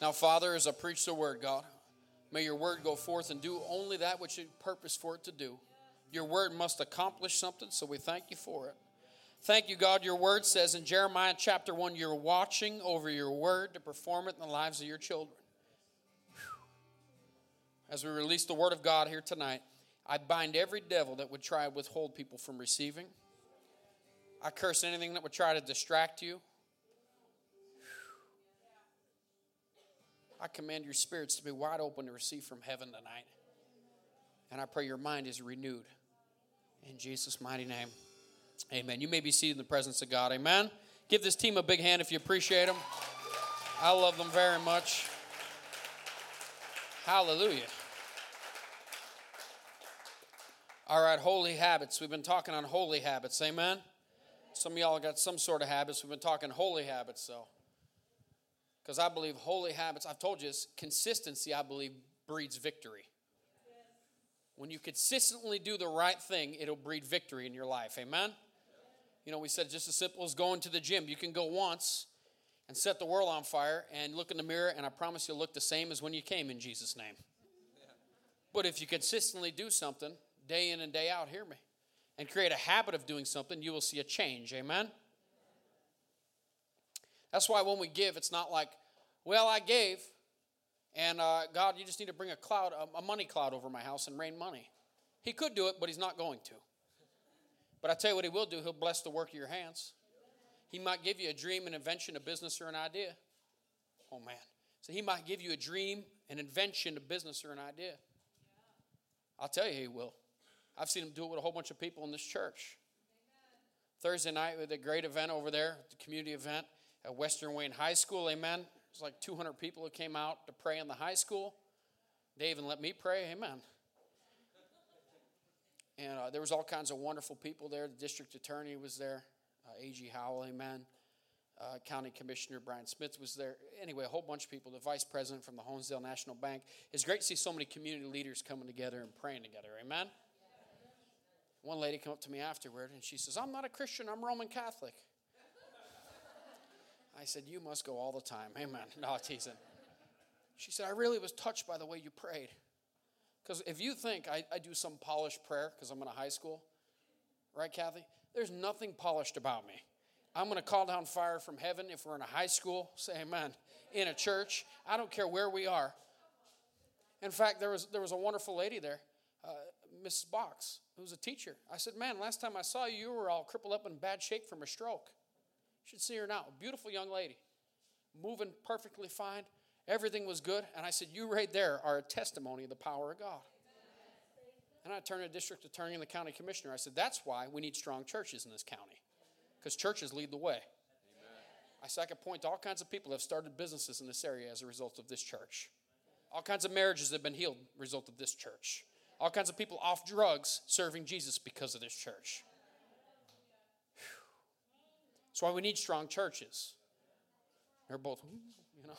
Now, Father, as I preach the word, God, may your word go forth and do only that which you purpose for it to do. Your word must accomplish something, so we thank you for it. Thank you, God. Your word says in Jeremiah chapter 1 you're watching over your word to perform it in the lives of your children. As we release the word of God here tonight, I bind every devil that would try to withhold people from receiving. I curse anything that would try to distract you. I command your spirits to be wide open to receive from heaven tonight. And I pray your mind is renewed. In Jesus' mighty name. Amen. You may be seated in the presence of God. Amen. Give this team a big hand if you appreciate them. I love them very much. Hallelujah. All right, holy habits. We've been talking on holy habits. Amen. Some of y'all got some sort of habits. We've been talking holy habits, though. Because I believe holy habits, I've told you, this, consistency, I believe, breeds victory. When you consistently do the right thing, it'll breed victory in your life. Amen? You know, we said just as simple as going to the gym. You can go once and set the world on fire and look in the mirror, and I promise you'll look the same as when you came in Jesus' name. But if you consistently do something day in and day out, hear me, and create a habit of doing something, you will see a change. Amen? That's why when we give, it's not like, well, I gave, and uh, God, you just need to bring a cloud, a money cloud over my house and rain money. He could do it, but he's not going to. But I tell you what he will do, he'll bless the work of your hands. He might give you a dream, an invention, a business, or an idea. Oh man. So he might give you a dream, an invention, a business, or an idea. I'll tell you he will. I've seen him do it with a whole bunch of people in this church. Thursday night with a great event over there, the community event at Western Wayne High School, amen. There's like 200 people who came out to pray in the high school. They even let me pray. Amen. And uh, there was all kinds of wonderful people there. The district attorney was there, uh, A.G. Howell, amen. Uh, County Commissioner Brian Smith was there. Anyway, a whole bunch of people. The vice president from the Honesdale National Bank. It's great to see so many community leaders coming together and praying together. Amen. One lady came up to me afterward and she says, I'm not a Christian, I'm Roman Catholic. I said, You must go all the time. Amen. No, teasing. She said, I really was touched by the way you prayed. Because if you think I, I do some polished prayer because I'm in a high school, right, Kathy? There's nothing polished about me. I'm going to call down fire from heaven if we're in a high school, say amen, in a church. I don't care where we are. In fact, there was, there was a wonderful lady there, uh, Mrs. Box, who was a teacher. I said, Man, last time I saw you, you were all crippled up in bad shape from a stroke should see her now. A beautiful young lady, moving perfectly fine. Everything was good. And I said, You right there are a testimony of the power of God. And I turned to the district attorney and the county commissioner. I said, That's why we need strong churches in this county, because churches lead the way. I said, I could point to all kinds of people that have started businesses in this area as a result of this church. All kinds of marriages have been healed result of this church. All kinds of people off drugs serving Jesus because of this church. That's why we need strong churches. They're both, you know,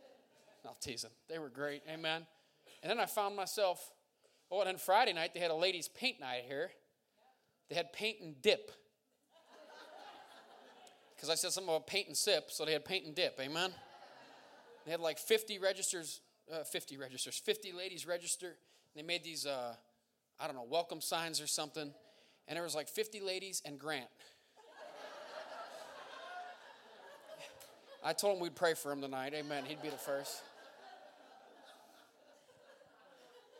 not teasing. They were great. Amen. And then I found myself, oh, and then Friday night they had a ladies' paint night here. They had paint and dip. Because I said something about paint and sip, so they had paint and dip. Amen. They had like 50 registers, uh, 50 registers, 50 ladies register. They made these, uh, I don't know, welcome signs or something. And there was like 50 ladies and Grant. I told him we'd pray for him tonight. Amen. He'd be the first.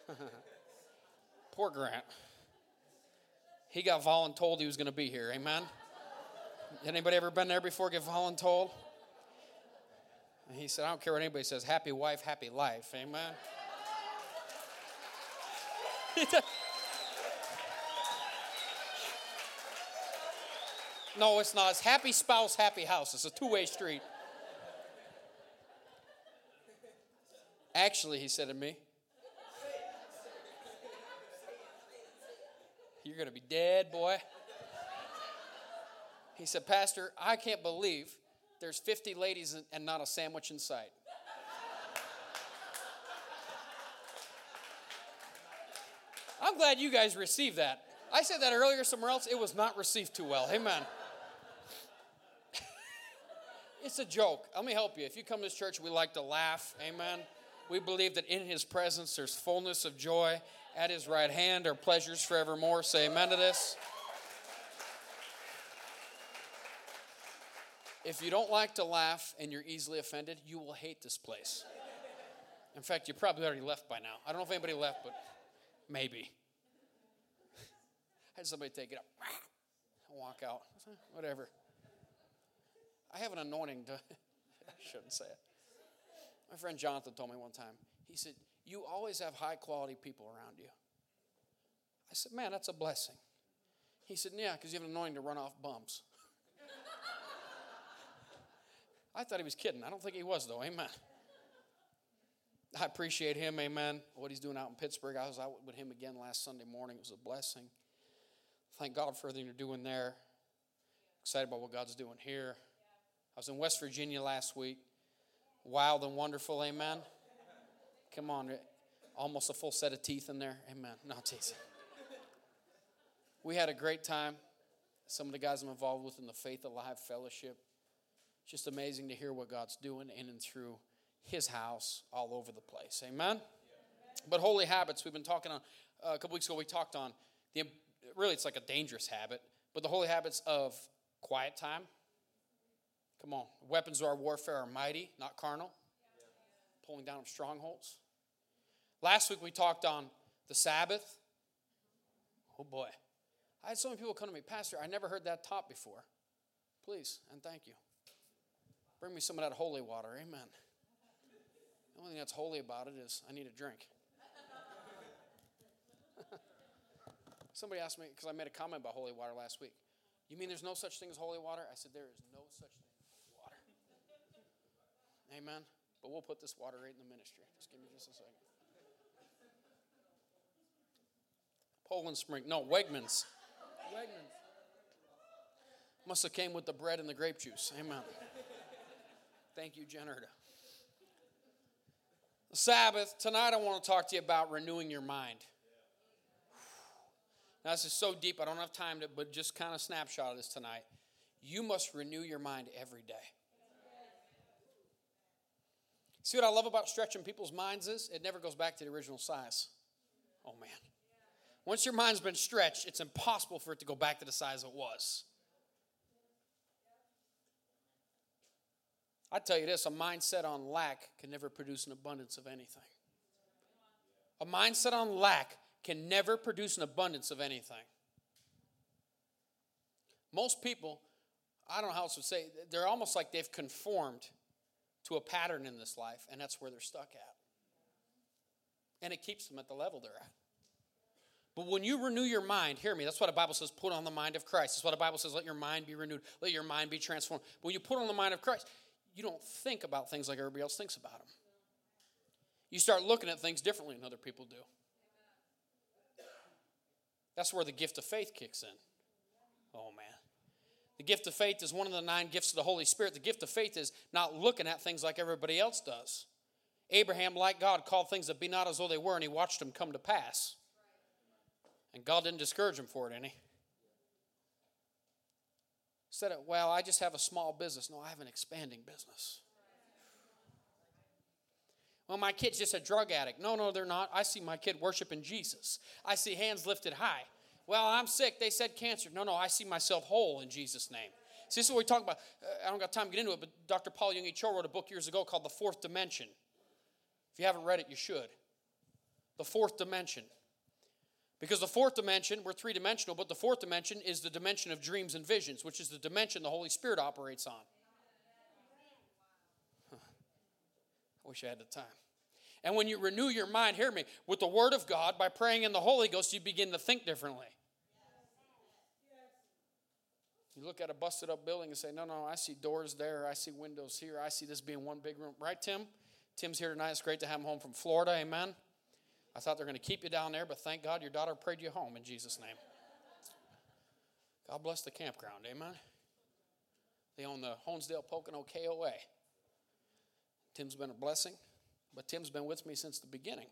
Poor Grant. He got voluntold he was going to be here. Amen. Anybody ever been there before get voluntold? And he said, I don't care what anybody says. Happy wife, happy life. Amen. no, it's not. It's happy spouse, happy house. It's a two way street. Actually, he said to me, You're going to be dead, boy. He said, Pastor, I can't believe there's 50 ladies and not a sandwich in sight. I'm glad you guys received that. I said that earlier somewhere else. It was not received too well. Amen. It's a joke. Let me help you. If you come to this church, we like to laugh. Amen. We believe that in his presence there's fullness of joy. At his right hand are pleasures forevermore. Say amen to this. If you don't like to laugh and you're easily offended, you will hate this place. In fact, you probably already left by now. I don't know if anybody left, but maybe. I had somebody take it up and walk out. Whatever. I have an anointing to, I shouldn't say it. My friend Jonathan told me one time, he said, You always have high quality people around you. I said, Man, that's a blessing. He said, Yeah, because you have an anointing to run off bumps. I thought he was kidding. I don't think he was, though. Amen. I appreciate him, amen. What he's doing out in Pittsburgh. I was out with him again last Sunday morning. It was a blessing. Thank God for everything you're doing there. Excited about what God's doing here. I was in West Virginia last week. Wild and wonderful, amen. Come on, almost a full set of teeth in there, amen. No, teasing. We had a great time. Some of the guys I'm involved with in the Faith Alive Fellowship. Just amazing to hear what God's doing in and through his house all over the place. Amen? But holy habits, we've been talking on, uh, a couple weeks ago, we talked on the, really, it's like a dangerous habit, but the holy habits of quiet time. Come on. Weapons of our warfare are mighty, not carnal. Pulling down of strongholds. Last week we talked on the Sabbath. Oh boy. I had so many people come to me, Pastor, I never heard that taught before. Please and thank you. Bring me some of that holy water. Amen. The only thing that's holy about it is I need a drink. Somebody asked me, because I made a comment about holy water last week. You mean there's no such thing as holy water? I said, there is no such thing as holy water. Amen. But we'll put this water right in the ministry. Just give me just a second. Poland Spring. No, Wegmans. Wegmans. Must have came with the bread and the grape juice. Amen. Thank you, Jennerda. Sabbath, tonight I want to talk to you about renewing your mind. Now, this is so deep, I don't have time to, but just kind of snapshot of this tonight. You must renew your mind every day. See what I love about stretching people's minds is it never goes back to the original size. Oh man. Once your mind's been stretched, it's impossible for it to go back to the size it was. I tell you this a mindset on lack can never produce an abundance of anything. A mindset on lack can never produce an abundance of anything. Most people, I don't know how else to say, they're almost like they've conformed to a pattern in this life, and that's where they're stuck at. And it keeps them at the level they're at. But when you renew your mind, hear me, that's what the Bible says, put on the mind of Christ. That's what the Bible says, let your mind be renewed, let your mind be transformed. But when you put on the mind of Christ, you don't think about things like everybody else thinks about them. You start looking at things differently than other people do. That's where the gift of faith kicks in. Oh, man. The gift of faith is one of the nine gifts of the Holy Spirit. The gift of faith is not looking at things like everybody else does. Abraham, like God, called things that be not as though they were, and he watched them come to pass. And God didn't discourage him for it any. Said it, well, I just have a small business. No, I have an expanding business. Well, my kid's just a drug addict. No, no, they're not. I see my kid worshiping Jesus. I see hands lifted high. Well, I'm sick. They said cancer. No, no, I see myself whole in Jesus' name. See, this is what we talk about. Uh, I don't got time to get into it, but Dr. Paul Yonggi Cho wrote a book years ago called The Fourth Dimension. If you haven't read it, you should. The Fourth Dimension. Because the fourth dimension, we're three dimensional, but the fourth dimension is the dimension of dreams and visions, which is the dimension the Holy Spirit operates on. Huh. I wish I had the time. And when you renew your mind, hear me, with the Word of God, by praying in the Holy Ghost, you begin to think differently. You look at a busted up building and say, No, no, I see doors there. I see windows here. I see this being one big room. Right, Tim? Tim's here tonight. It's great to have him home from Florida. Amen. I thought they were going to keep you down there, but thank God your daughter prayed you home in Jesus' name. God bless the campground, amen. They own the Honesdale Pocono KOA. Tim's been a blessing, but Tim's been with me since the beginning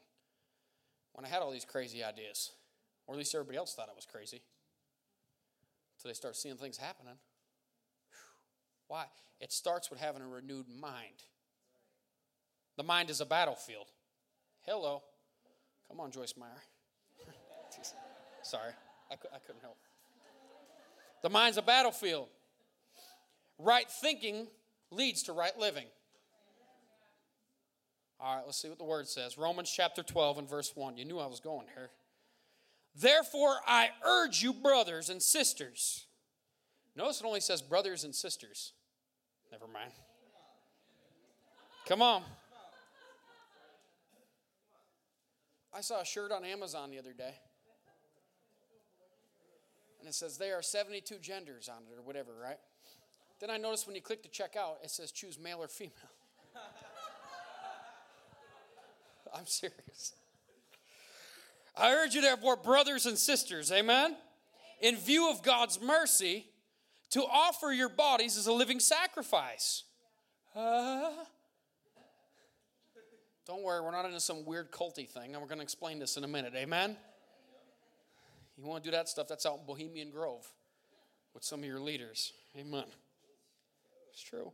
when I had all these crazy ideas, or at least everybody else thought I was crazy. Until they start seeing things happening. Why? It starts with having a renewed mind. The mind is a battlefield. Hello. Come on, Joyce Meyer. Sorry, I, I couldn't help. The mind's a battlefield. Right thinking leads to right living. All right, let's see what the word says. Romans chapter 12 and verse 1. You knew I was going here. Therefore, I urge you, brothers and sisters. Notice it only says brothers and sisters. Never mind. Come on. I saw a shirt on Amazon the other day. And it says there are 72 genders on it or whatever, right? Then I noticed when you click to check out, it says choose male or female. I'm serious. I urge you, therefore, brothers and sisters, amen, in view of God's mercy, to offer your bodies as a living sacrifice. Uh, don't worry, we're not into some weird culty thing, and we're going to explain this in a minute, amen? You want to do that stuff, that's out in Bohemian Grove with some of your leaders, amen. It's true.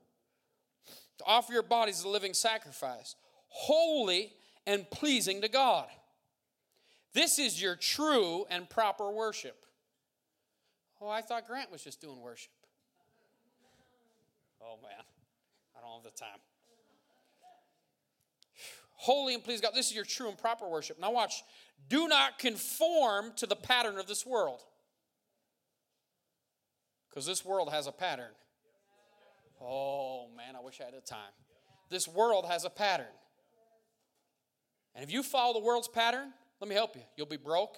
To offer your bodies as a living sacrifice, holy and pleasing to God. This is your true and proper worship. Oh, I thought Grant was just doing worship. Oh, man. I don't have the time. Holy and please God. This is your true and proper worship. Now, watch. Do not conform to the pattern of this world. Because this world has a pattern. Oh, man, I wish I had the time. This world has a pattern. And if you follow the world's pattern, let me help you. You'll be broke.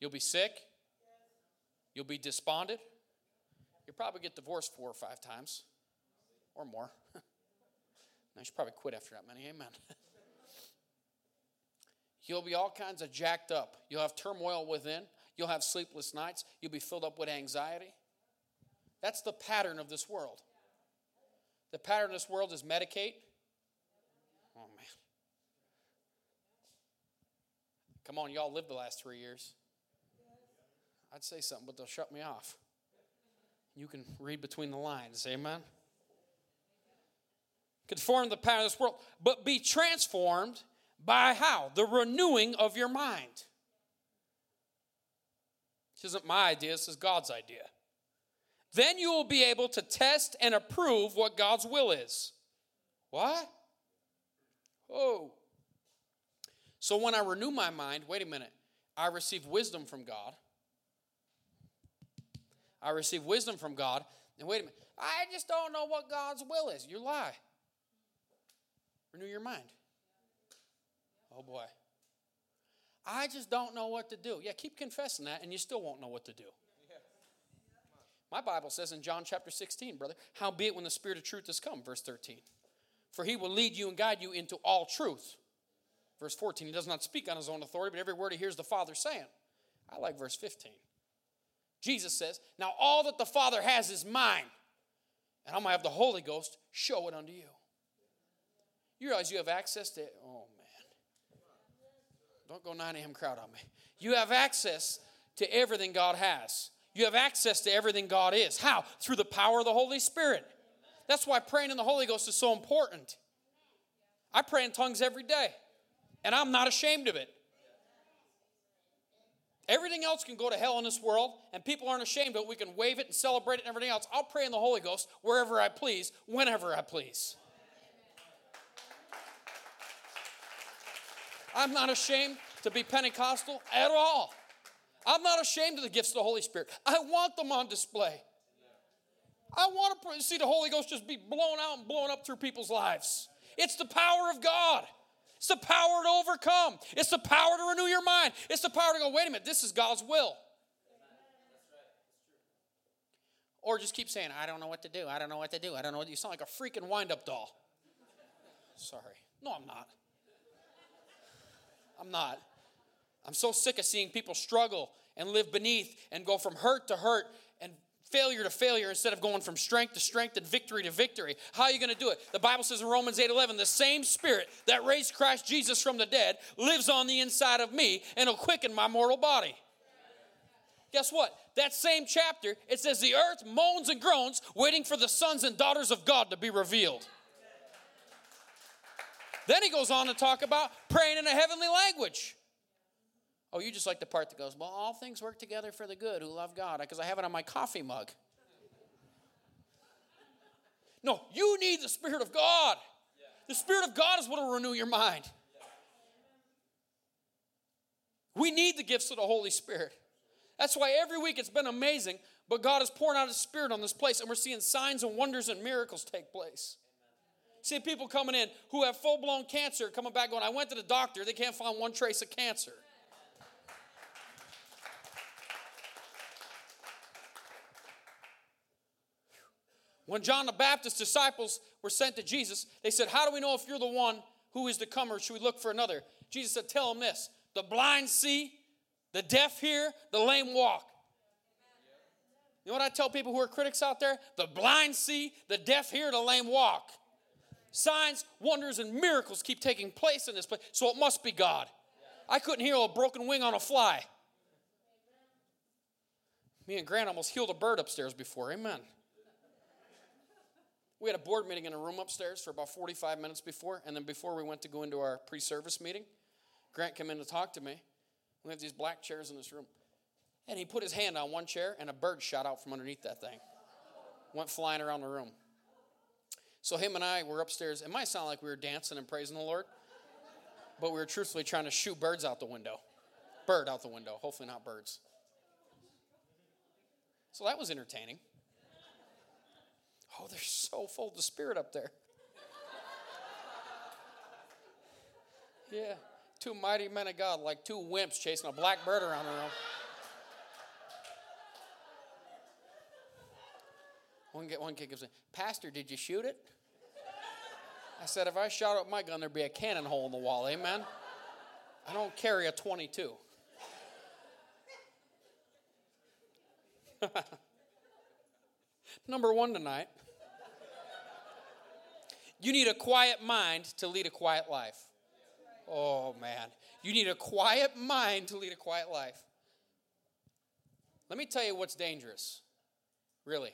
You'll be sick. You'll be despondent. You'll probably get divorced four or five times or more. you should probably quit after that many. Amen. You'll be all kinds of jacked up. You'll have turmoil within. You'll have sleepless nights. You'll be filled up with anxiety. That's the pattern of this world. The pattern of this world is medicate. Oh, man. Come on, y'all lived the last three years. I'd say something, but they'll shut me off. You can read between the lines. Amen. Conform the pattern of this world, but be transformed by how? The renewing of your mind. This isn't my idea, this is God's idea. Then you will be able to test and approve what God's will is. What? Oh. So when I renew my mind, wait a minute, I receive wisdom from God. I receive wisdom from God. And wait a minute, I just don't know what God's will is. You lie. Renew your mind. Oh boy. I just don't know what to do. Yeah, keep confessing that, and you still won't know what to do. My Bible says in John chapter 16, brother, howbeit when the Spirit of truth has come, verse 13. For he will lead you and guide you into all truth. Verse 14, he does not speak on his own authority, but every word he hears the Father saying. I like verse 15. Jesus says, Now all that the Father has is mine, and I'm going to have the Holy Ghost show it unto you. You realize you have access to, oh man. Don't go 9 a.m. crowd on me. You have access to everything God has. You have access to everything God is. How? Through the power of the Holy Spirit. That's why praying in the Holy Ghost is so important. I pray in tongues every day, and I'm not ashamed of it. Everything else can go to hell in this world, and people aren't ashamed of it. We can wave it and celebrate it and everything else. I'll pray in the Holy Ghost wherever I please, whenever I please. I'm not ashamed to be Pentecostal at all. I'm not ashamed of the gifts of the Holy Spirit. I want them on display. I want to see the Holy Ghost just be blown out and blown up through people's lives. It's the power of God. It's the power to overcome. It's the power to renew your mind. It's the power to go, wait a minute, this is God's will. Or just keep saying, I don't know what to do. I don't know what to do. I don't know what You sound like a freaking wind up doll. Sorry. No, I'm not. I'm not. I'm so sick of seeing people struggle and live beneath and go from hurt to hurt failure to failure instead of going from strength to strength and victory to victory. How are you going to do it? The Bible says in Romans 8 11, the same spirit that raised Christ Jesus from the dead lives on the inside of me and will quicken my mortal body. Guess what? That same chapter, it says the earth moans and groans, waiting for the sons and daughters of God to be revealed. Then he goes on to talk about praying in a heavenly language. Oh, you just like the part that goes, well, all things work together for the good who love God, because I have it on my coffee mug. No, you need the Spirit of God. The Spirit of God is what will renew your mind. We need the gifts of the Holy Spirit. That's why every week it's been amazing, but God is pouring out His Spirit on this place, and we're seeing signs and wonders and miracles take place. See people coming in who have full blown cancer coming back going, I went to the doctor, they can't find one trace of cancer. When John the Baptist's disciples were sent to Jesus, they said, How do we know if you're the one who is to come, or should we look for another? Jesus said, Tell them this the blind see, the deaf hear, the lame walk. You know what I tell people who are critics out there? The blind see, the deaf hear, the lame walk. Signs, wonders, and miracles keep taking place in this place, so it must be God. I couldn't heal a broken wing on a fly. Me and Grant almost healed a bird upstairs before. Amen. We had a board meeting in a room upstairs for about 45 minutes before, and then before we went to go into our pre service meeting, Grant came in to talk to me. We have these black chairs in this room. And he put his hand on one chair, and a bird shot out from underneath that thing. Went flying around the room. So him and I were upstairs. It might sound like we were dancing and praising the Lord, but we were truthfully trying to shoot birds out the window. Bird out the window, hopefully not birds. So that was entertaining. Oh, they're so full of the Spirit up there. Yeah, two mighty men of God, like two wimps chasing a black bird around the room. One, get one kid goes, Pastor, did you shoot it? I said, if I shot up my gun, there'd be a cannon hole in the wall. Amen. I don't carry a 22. Number one tonight you need a quiet mind to lead a quiet life. Oh, man. You need a quiet mind to lead a quiet life. Let me tell you what's dangerous, really.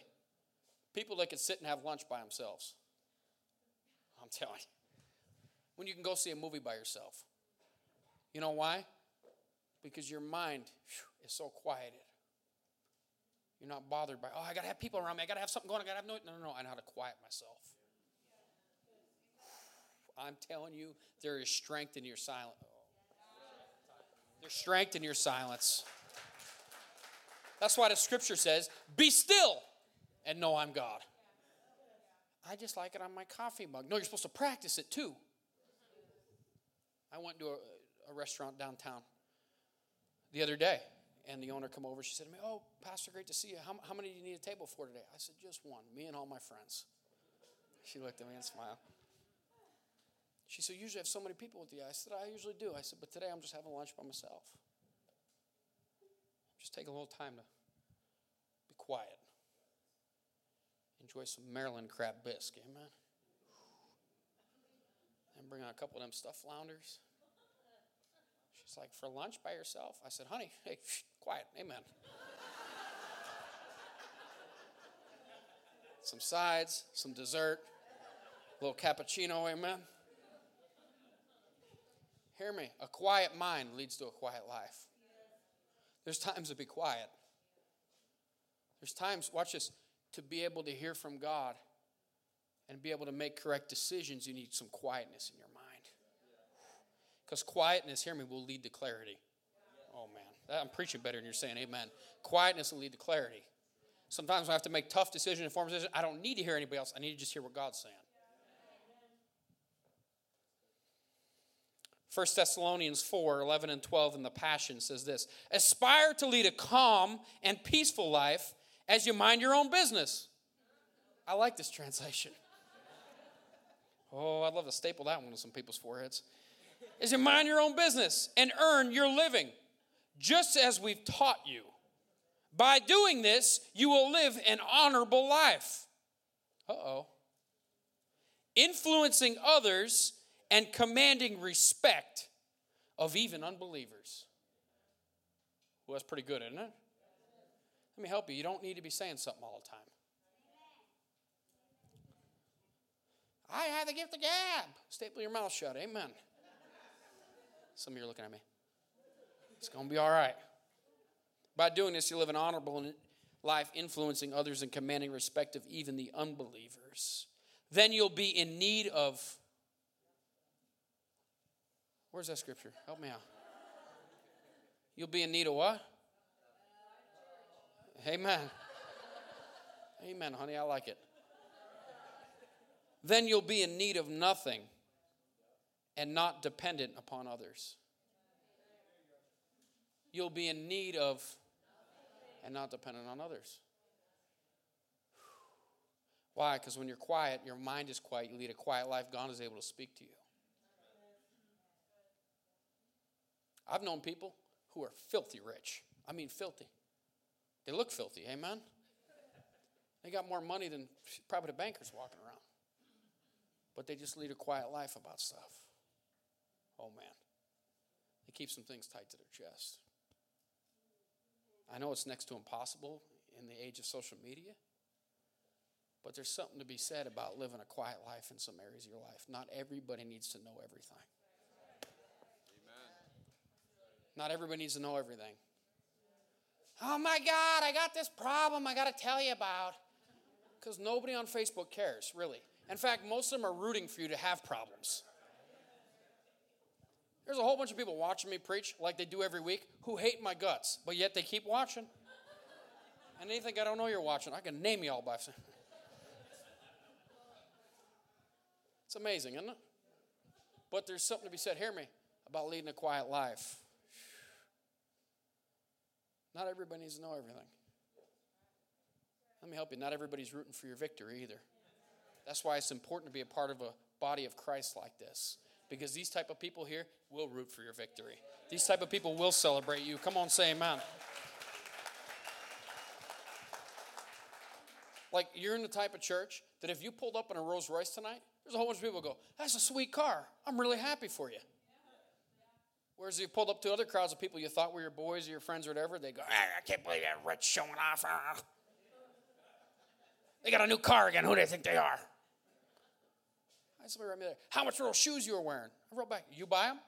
People that can sit and have lunch by themselves. I'm telling you. When you can go see a movie by yourself. You know why? Because your mind is so quieted. You're not bothered by, oh, I got to have people around me. I got to have something going. I got to have no. No, no, no. I know how to quiet myself. I'm telling you, there is strength in your silence. There's strength in your silence. That's why the scripture says, Be still and know I'm God. I just like it on my coffee mug. No, you're supposed to practice it too. I went to a, a restaurant downtown the other day, and the owner come over. She said to me, "Oh, Pastor, great to see you. How, how many do you need a table for today?" I said, "Just one. Me and all my friends." She looked at me and smiled. She said, usually I have so many people with you. I said, I usually do. I said, but today I'm just having lunch by myself. Just take a little time to be quiet. Enjoy some Maryland crab bisque, amen? And bring out a couple of them stuffed flounders. She's like, for lunch by yourself? I said, honey, hey, shh, quiet, amen. some sides, some dessert, a little cappuccino, amen. Hear me. A quiet mind leads to a quiet life. There's times to be quiet. There's times, watch this, to be able to hear from God and be able to make correct decisions, you need some quietness in your mind. Because quietness, hear me, will lead to clarity. Oh, man. I'm preaching better than you're saying amen. Quietness will lead to clarity. Sometimes I have to make tough decisions, informed decisions. I don't need to hear anybody else. I need to just hear what God's saying. 1 Thessalonians 4 11 and 12 in the Passion says this Aspire to lead a calm and peaceful life as you mind your own business. I like this translation. Oh, I'd love to staple that one to some people's foreheads. As you mind your own business and earn your living, just as we've taught you. By doing this, you will live an honorable life. Uh oh. Influencing others and commanding respect of even unbelievers. Well, that's pretty good, isn't it? Let me help you. You don't need to be saying something all the time. I have the gift of gab. Staple your mouth shut. Amen. Some of you are looking at me. It's going to be all right. By doing this, you live an honorable life, influencing others and commanding respect of even the unbelievers. Then you'll be in need of. Where's that scripture? Help me out. You'll be in need of what? Amen. Amen, honey. I like it. Then you'll be in need of nothing and not dependent upon others. You'll be in need of and not dependent on others. Why? Because when you're quiet, your mind is quiet, you lead a quiet life, God is able to speak to you. I've known people who are filthy rich. I mean, filthy. They look filthy, amen? They got more money than probably the bankers walking around. But they just lead a quiet life about stuff. Oh, man. They keep some things tight to their chest. I know it's next to impossible in the age of social media, but there's something to be said about living a quiet life in some areas of your life. Not everybody needs to know everything. Not everybody needs to know everything. Oh my God, I got this problem I got to tell you about. Because nobody on Facebook cares, really. In fact, most of them are rooting for you to have problems. There's a whole bunch of people watching me preach like they do every week who hate my guts, but yet they keep watching. And they think I don't know you're watching. I can name you all by It's amazing, isn't it? But there's something to be said, hear me, about leading a quiet life. Not everybody needs to know everything. Let me help you. Not everybody's rooting for your victory either. That's why it's important to be a part of a body of Christ like this. Because these type of people here will root for your victory. These type of people will celebrate you. Come on, say amen. Like you're in the type of church that if you pulled up in a Rolls Royce tonight, there's a whole bunch of people go, "That's a sweet car. I'm really happy for you." Whereas you pulled up to other crowds of people you thought were your boys or your friends or whatever, they go, ah, I can't believe that rich showing off. They got a new car again. Who do they think they are? I somebody there. How much those shoes you were wearing? I wrote back, You buy them?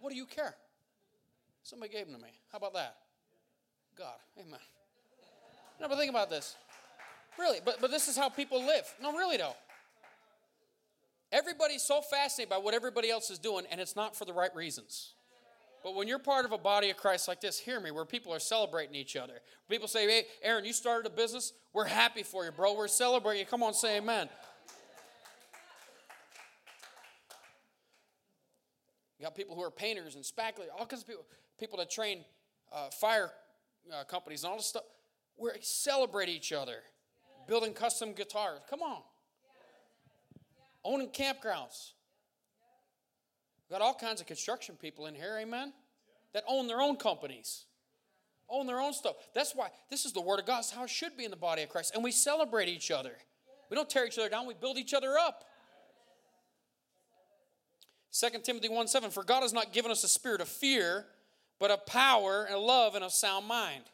What do you care? Somebody gave them to me. How about that? God, amen. No, but think about this. Really, but, but this is how people live. No, really, though. Everybody's so fascinated by what everybody else is doing, and it's not for the right reasons. But when you're part of a body of Christ like this, hear me, where people are celebrating each other. People say, hey, Aaron, you started a business. We're happy for you, bro. We're celebrating. Come on, say amen. You got people who are painters and spackler, all kinds of people, people that train uh, fire uh, companies and all this stuff. We celebrate each other, building custom guitars. Come on owning campgrounds. We've got all kinds of construction people in here, amen, that own their own companies, own their own stuff. That's why this is the Word of God. It's how it should be in the body of Christ. And we celebrate each other. We don't tear each other down, we build each other up. 2 Timothy 1 7, for God has not given us a spirit of fear, but of power and love and a sound mind.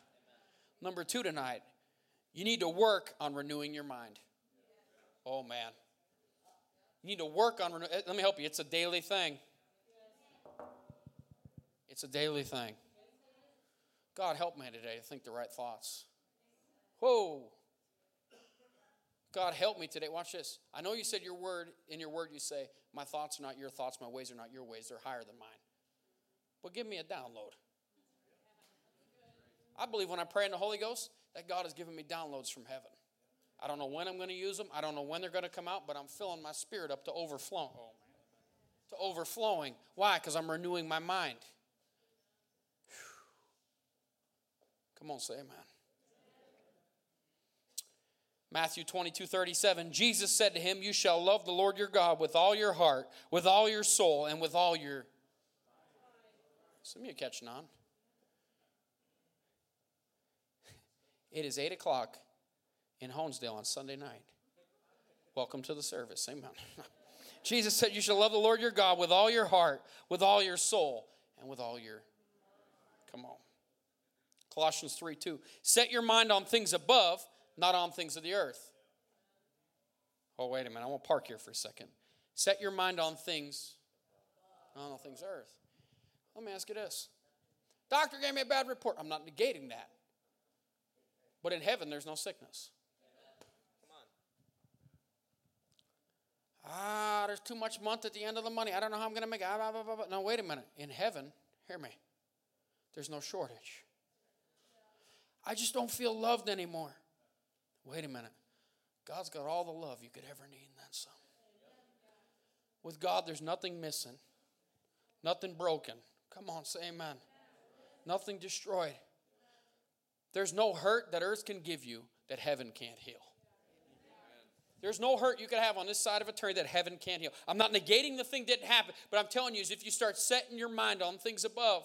Number two tonight, you need to work on renewing your mind. Oh man. You need to work on, eh, let me help you, it's a daily thing. It's a daily thing. God, help me today to think the right thoughts. Whoa. God, help me today. Watch this. I know you said your word, in your word, you say, My thoughts are not your thoughts, my ways are not your ways, they're higher than mine. But give me a download. I believe when I pray in the Holy Ghost that God has given me downloads from heaven. I don't know when I'm going to use them. I don't know when they're going to come out, but I'm filling my spirit up to overflowing. Oh, to overflowing. Why? Because I'm renewing my mind. Come on, say amen. Matthew 22, 37. Jesus said to him, You shall love the Lord your God with all your heart, with all your soul, and with all your. Some of you catching on. It is 8 o'clock in Honesdale on Sunday night. Welcome to the service. Amen. Jesus said, You shall love the Lord your God with all your heart, with all your soul, and with all your. Come on. Colossians 3 2. Set your mind on things above, not on things of the earth. Oh, wait a minute. I want to park here for a second. Set your mind on things, not on things earth. Let me ask you this. Doctor gave me a bad report. I'm not negating that. But in heaven, there's no sickness. Ah, there's too much month at the end of the money. I don't know how I'm going to make it. Ah, blah, blah, blah. No, wait a minute. In heaven, hear me, there's no shortage. I just don't feel loved anymore. Wait a minute. God's got all the love you could ever need and then some. With God, there's nothing missing, nothing broken. Come on, say amen. Nothing destroyed. There's no hurt that earth can give you that heaven can't heal. There's no hurt you could have on this side of eternity that heaven can't heal. I'm not negating the thing didn't happen, but I'm telling you is if you start setting your mind on things above.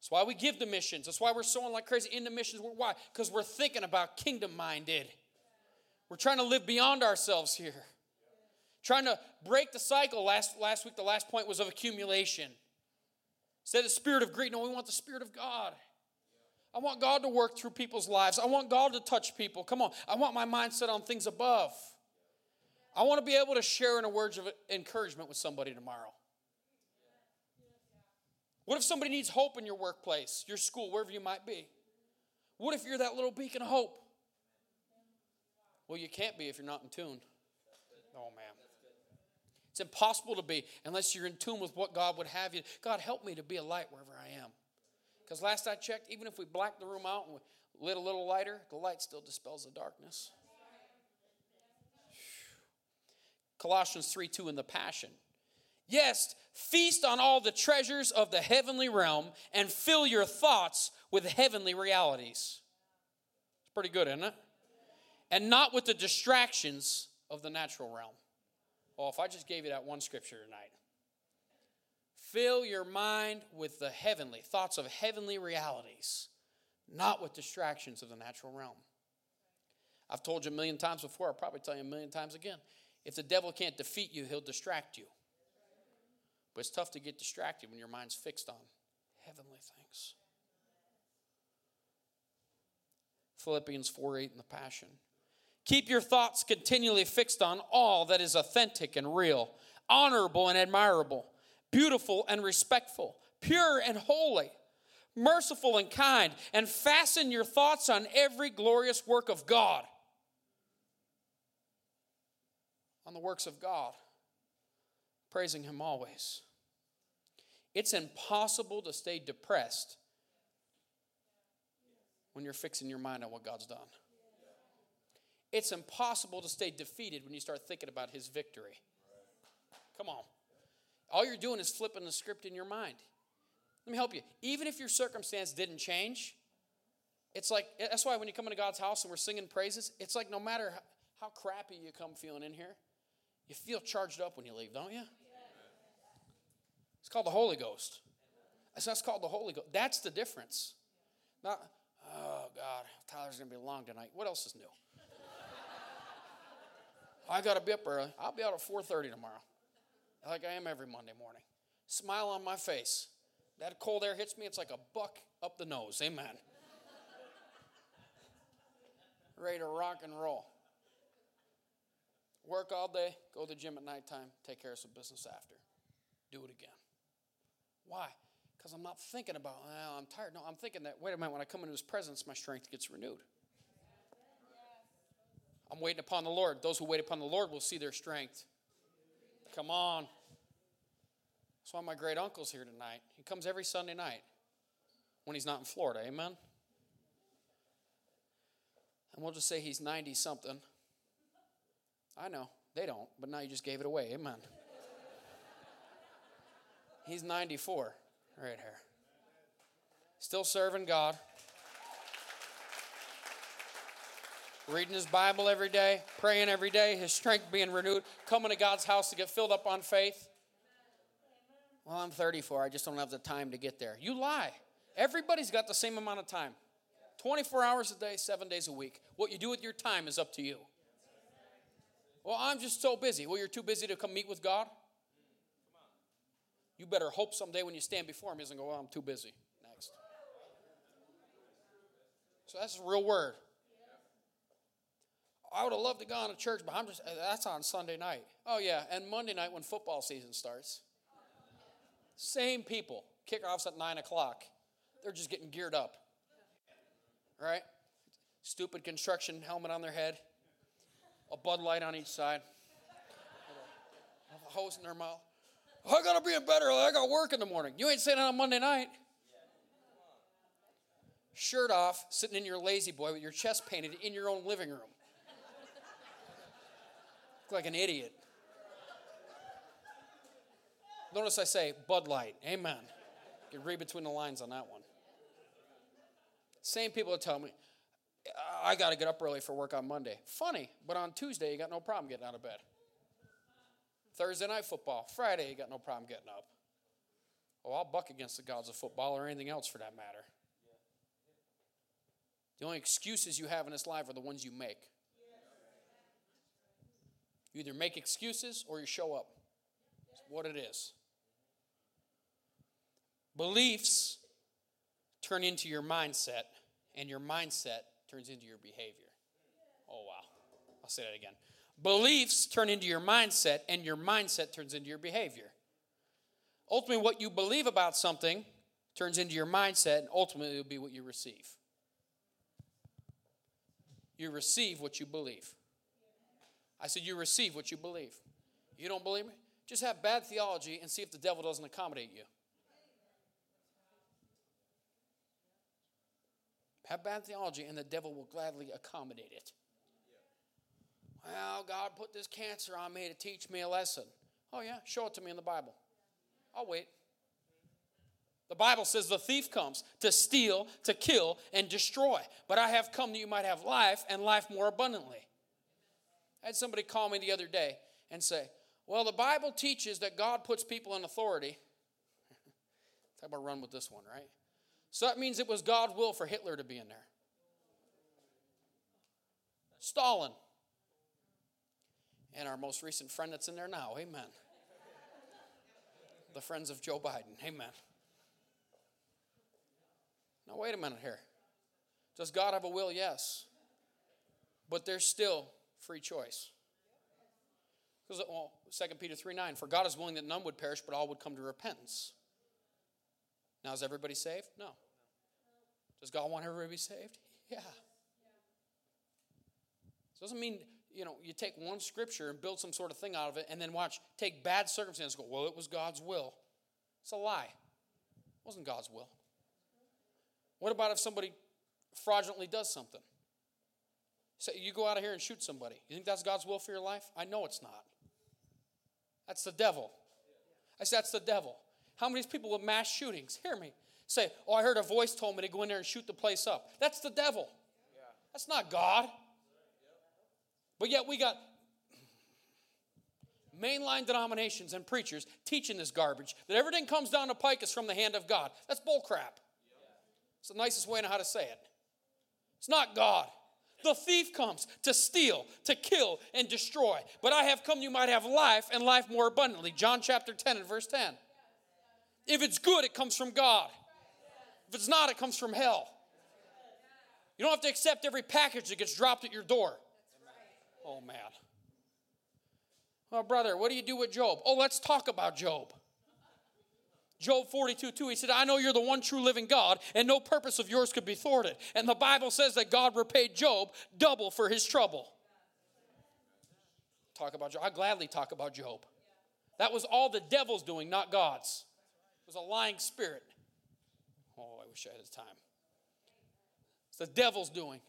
That's why we give the missions. That's why we're sowing like crazy into missions. Why? Because we're thinking about kingdom minded. We're trying to live beyond ourselves here. Trying to break the cycle. Last, last week, the last point was of accumulation. Of the spirit of greed, no, we want the spirit of God. I want God to work through people's lives. I want God to touch people. Come on. I want my mindset on things above. I want to be able to share in a word of encouragement with somebody tomorrow. What if somebody needs hope in your workplace, your school, wherever you might be? What if you're that little beacon of hope? Well, you can't be if you're not in tune. Oh, man. It's impossible to be unless you're in tune with what God would have you. God, help me to be a light wherever. Because last I checked, even if we blacked the room out and lit a little lighter, the light still dispels the darkness. Colossians 3 2 in the Passion. Yes, feast on all the treasures of the heavenly realm and fill your thoughts with heavenly realities. It's pretty good, isn't it? And not with the distractions of the natural realm. Well, if I just gave you that one scripture tonight, Fill your mind with the heavenly, thoughts of heavenly realities, not with distractions of the natural realm. I've told you a million times before, I'll probably tell you a million times again. If the devil can't defeat you, he'll distract you. But it's tough to get distracted when your mind's fixed on heavenly things. Philippians 4 8 in the Passion. Keep your thoughts continually fixed on all that is authentic and real, honorable and admirable beautiful and respectful, pure and holy, merciful and kind, and fasten your thoughts on every glorious work of God. On the works of God, praising Him always. It's impossible to stay depressed when you're fixing your mind on what God's done. It's impossible to stay defeated when you start thinking about His victory. Come on. All you're doing is flipping the script in your mind. Let me help you. Even if your circumstance didn't change, it's like, that's why when you come into God's house and we're singing praises, it's like no matter how crappy you come feeling in here, you feel charged up when you leave, don't you? It's called the Holy Ghost. So That's called the Holy Ghost. That's the difference. Not, oh God, Tyler's to be long tonight. What else is new? I got to be up early. I'll be out at 4.30 tomorrow like I am every Monday morning. Smile on my face. That cold air hits me, it's like a buck up the nose. Amen. Ready to rock and roll. Work all day, go to the gym at nighttime, take care of some business after. Do it again. Why? Because I'm not thinking about, well, I'm tired. No, I'm thinking that, wait a minute, when I come into his presence, my strength gets renewed. I'm waiting upon the Lord. Those who wait upon the Lord will see their strength Come on. That's why my great uncle's here tonight. He comes every Sunday night when he's not in Florida. Amen? And we'll just say he's 90 something. I know. They don't, but now you just gave it away. Amen. He's 94 right here. Still serving God. Reading his Bible every day, praying every day, his strength being renewed, coming to God's house to get filled up on faith. Well, I'm 34. I just don't have the time to get there. You lie. Everybody's got the same amount of time 24 hours a day, seven days a week. What you do with your time is up to you. Well, I'm just so busy. Well, you're too busy to come meet with God? You better hope someday when you stand before him, he doesn't go, Well, I'm too busy. Next. So that's a real word. I would have loved to go on to church, but I'm just, uh, that's on Sunday night. Oh, yeah, and Monday night when football season starts. Same people. Kickoffs at 9 o'clock. They're just getting geared up. Right? Stupid construction helmet on their head, a Bud Light on each side, a hose in their mouth. I gotta be in better. I got work in the morning. You ain't that on Monday night. Shirt off, sitting in your lazy boy with your chest painted in your own living room. Look like an idiot. Notice I say Bud Light. Amen. You can read between the lines on that one. Same people tell me, I got to get up early for work on Monday. Funny, but on Tuesday, you got no problem getting out of bed. Thursday night football. Friday, you got no problem getting up. Oh, I'll buck against the gods of football or anything else for that matter. The only excuses you have in this life are the ones you make. You either make excuses or you show up. It's what it is. Beliefs turn into your mindset, and your mindset turns into your behavior. Oh, wow. I'll say that again. Beliefs turn into your mindset, and your mindset turns into your behavior. Ultimately, what you believe about something turns into your mindset, and ultimately, it will be what you receive. You receive what you believe. I said, You receive what you believe. You don't believe me? Just have bad theology and see if the devil doesn't accommodate you. Have bad theology, and the devil will gladly accommodate it. Well, God put this cancer on me to teach me a lesson. Oh, yeah, show it to me in the Bible. I'll wait. The Bible says the thief comes to steal, to kill, and destroy. But I have come that you might have life and life more abundantly. I had somebody call me the other day and say, Well, the Bible teaches that God puts people in authority. About run with this one, right? So that means it was God's will for Hitler to be in there. Stalin. And our most recent friend that's in there now. Amen. The friends of Joe Biden. Amen. Now, wait a minute here. Does God have a will? Yes. But there's still free choice. Because, well, 2 Peter 3 9, for God is willing that none would perish, but all would come to repentance. Now, is everybody saved? No. Does God want everybody to be saved? Yeah. It doesn't mean, you know, you take one scripture and build some sort of thing out of it and then watch, take bad circumstances go, well, it was God's will. It's a lie. It wasn't God's will. What about if somebody fraudulently does something? Say you go out of here and shoot somebody. You think that's God's will for your life? I know it's not. That's the devil. I said that's the devil. How many people with mass shootings? Hear me. Say, oh, I heard a voice told me to go in there and shoot the place up. That's the devil. That's not God. But yet we got mainline denominations and preachers teaching this garbage that everything comes down the pike is from the hand of God. That's bullcrap. It's the nicest way to how to say it. It's not God. The thief comes to steal, to kill, and destroy. But I have come you might have life and life more abundantly. John chapter 10 and verse 10. If it's good, it comes from God. If it's not, it comes from hell. You don't have to accept every package that gets dropped at your door. Oh, man. Oh, brother, what do you do with Job? Oh, let's talk about Job. Job 42, 2, he said, I know you're the one true living God, and no purpose of yours could be thwarted. And the Bible says that God repaid Job double for his trouble. Talk about Job. I gladly talk about Job. That was all the devil's doing, not God's. It was a lying spirit. Oh, I wish I had his time. It's the devil's doing.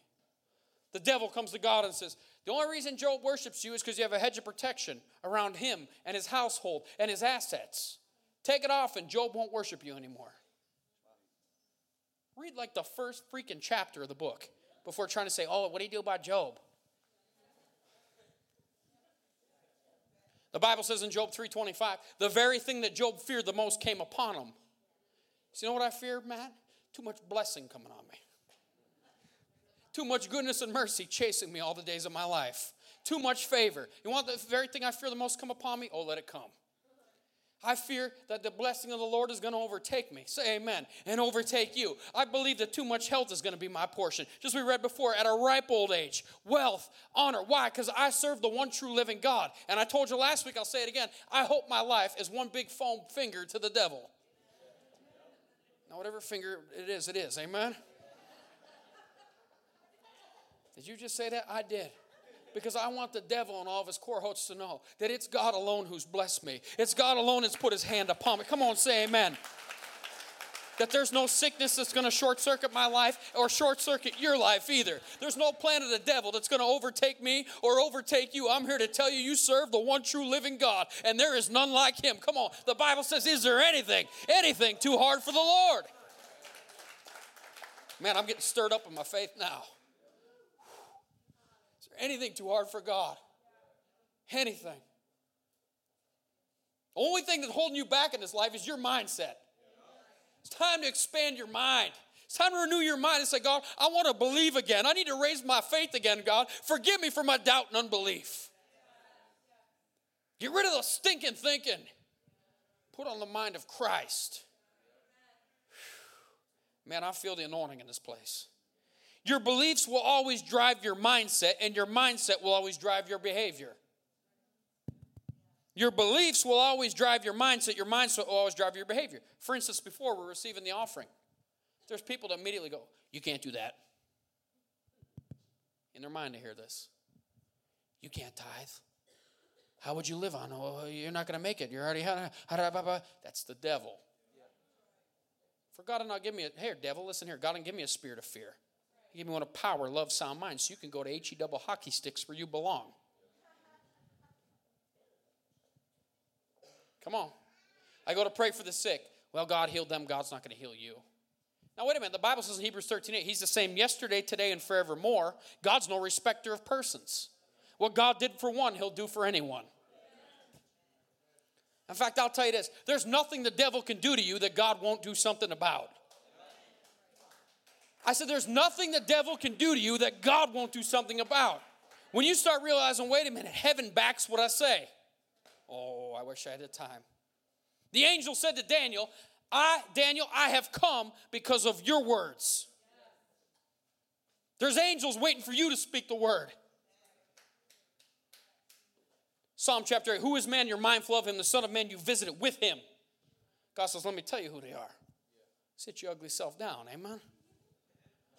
The devil comes to God and says, The only reason Job worships you is because you have a hedge of protection around him and his household and his assets. Take it off, and Job won't worship you anymore. Read like the first freaking chapter of the book before trying to say, Oh, what do you do about Job? The Bible says in Job 3:25, the very thing that Job feared the most came upon him. So you know what I fear, Matt? Too much blessing coming on me. Too much goodness and mercy chasing me all the days of my life. Too much favor. You want the very thing I fear the most come upon me? Oh, let it come. I fear that the blessing of the Lord is going to overtake me. Say amen. And overtake you. I believe that too much health is going to be my portion. Just we read before, at a ripe old age, wealth, honor. Why? Because I serve the one true living God. And I told you last week, I'll say it again. I hope my life is one big foam finger to the devil. Now, whatever finger it is, it is. Amen. Did you just say that? I did because I want the devil and all of his cohorts to know that it's God alone who's blessed me. It's God alone that's put his hand upon me. Come on, say amen. That there's no sickness that's going to short circuit my life or short circuit your life either. There's no plan of the devil that's going to overtake me or overtake you. I'm here to tell you, you serve the one true living God, and there is none like him. Come on. The Bible says, Is there anything, anything too hard for the Lord? Man, I'm getting stirred up in my faith now anything too hard for God? Anything. The only thing that's holding you back in this life is your mindset. It's time to expand your mind. It's time to renew your mind and say, God, I want to believe again. I need to raise my faith again, God. Forgive me for my doubt and unbelief. Get rid of the stinking thinking. Put on the mind of Christ. Man, I feel the anointing in this place. Your beliefs will always drive your mindset, and your mindset will always drive your behavior. Your beliefs will always drive your mindset, your mindset will always drive your behavior. For instance, before we're receiving the offering, there's people that immediately go, You can't do that. In their mind, to hear this. You can't tithe. How would you live on? Oh, you're not going to make it. You're already. That's the devil. For God to not give me a, here, devil, listen here. God didn't give me a spirit of fear. He gave me one of power, love, sound mind, so you can go to HE double hockey sticks where you belong. Come on. I go to pray for the sick. Well, God healed them. God's not going to heal you. Now, wait a minute. The Bible says in Hebrews 13 8, He's the same yesterday, today, and forevermore. God's no respecter of persons. What God did for one, He'll do for anyone. In fact, I'll tell you this there's nothing the devil can do to you that God won't do something about. I said, There's nothing the devil can do to you that God won't do something about. When you start realizing, wait a minute, heaven backs what I say. Oh, I wish I had the time. The angel said to Daniel, I, Daniel, I have come because of your words. There's angels waiting for you to speak the word. Psalm chapter 8 Who is man? You're mindful of him. The Son of Man, you visited with him. God says, Let me tell you who they are. Sit your ugly self down. Amen.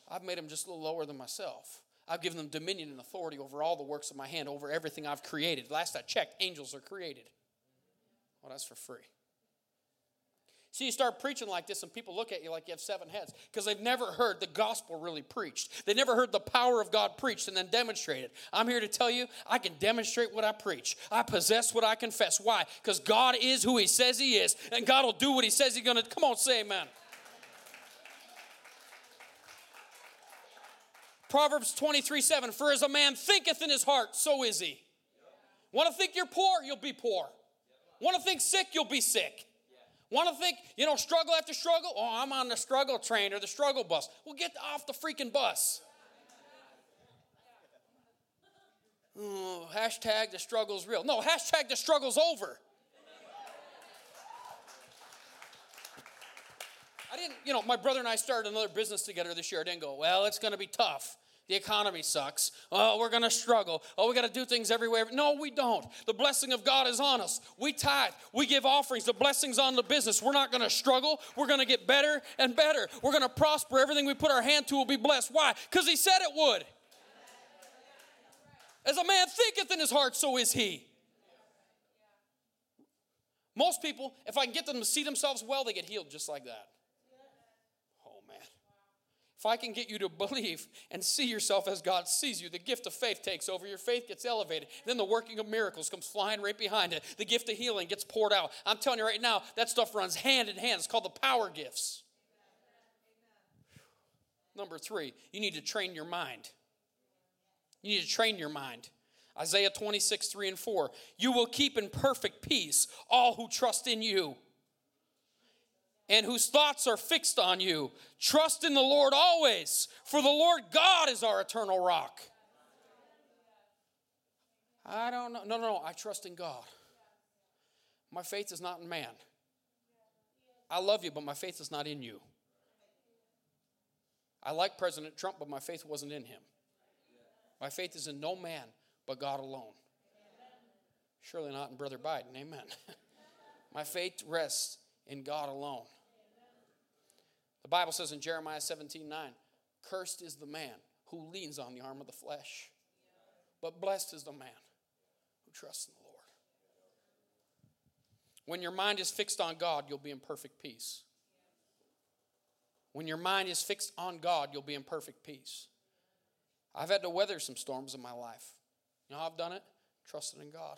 I've made them just a little lower than myself. I've given them dominion and authority over all the works of my hand, over everything I've created. Last I checked, angels are created. Well, that's for free. See, you start preaching like this, and people look at you like you have seven heads because they've never heard the gospel really preached. They never heard the power of God preached and then demonstrated. I'm here to tell you, I can demonstrate what I preach. I possess what I confess. Why? Because God is who He says He is, and God will do what He says He's going to. Come on, say amen. Proverbs 23 7 For as a man thinketh in his heart, so is he. Want to think you're poor? You'll be poor. Want to think sick? You'll be sick. Want to think, you know, struggle after struggle? Oh, I'm on the struggle train or the struggle bus. Well, get off the freaking bus. Oh, hashtag the struggle's real. No, hashtag the struggle's over. I didn't, you know, my brother and I started another business together this year. I didn't go, well, it's going to be tough. The economy sucks. Oh, we're going to struggle. Oh, we got to do things everywhere. No, we don't. The blessing of God is on us. We tithe. We give offerings. The blessing's on the business. We're not going to struggle. We're going to get better and better. We're going to prosper. Everything we put our hand to will be blessed. Why? Because He said it would. As a man thinketh in his heart, so is he. Most people, if I can get them to see themselves well, they get healed just like that. If I can get you to believe and see yourself as God sees you, the gift of faith takes over. Your faith gets elevated. Then the working of miracles comes flying right behind it. The gift of healing gets poured out. I'm telling you right now, that stuff runs hand in hand. It's called the power gifts. Number three, you need to train your mind. You need to train your mind. Isaiah 26, 3 and 4. You will keep in perfect peace all who trust in you and whose thoughts are fixed on you. Trust in the Lord always, for the Lord God is our eternal rock. I don't know. No, no, no. I trust in God. My faith is not in man. I love you, but my faith is not in you. I like President Trump, but my faith wasn't in him. My faith is in no man but God alone. Surely not in Brother Biden. Amen. my faith rests in God alone. The Bible says in Jeremiah 17 9, cursed is the man who leans on the arm of the flesh, but blessed is the man who trusts in the Lord. When your mind is fixed on God, you'll be in perfect peace. When your mind is fixed on God, you'll be in perfect peace. I've had to weather some storms in my life. You know how I've done it? Trusted in God.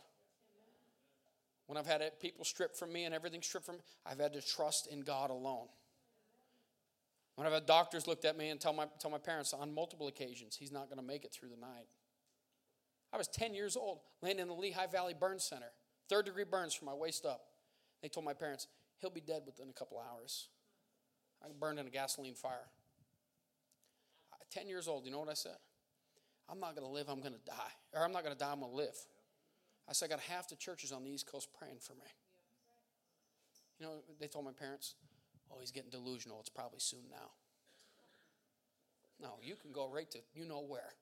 When I've had people stripped from me and everything stripped from me, I've had to trust in God alone. When I've had doctors looked at me and tell my, tell my parents on multiple occasions, he's not going to make it through the night. I was 10 years old, laying in the Lehigh Valley Burn Center, third degree burns from my waist up. They told my parents, he'll be dead within a couple hours. I burned in a gasoline fire. 10 years old, you know what I said? I'm not going to live, I'm going to die. Or I'm not going to die, I'm going to live. I said, I got half the churches on the East Coast praying for me. You know, they told my parents, oh, he's getting delusional. It's probably soon now. No, you can go right to you know where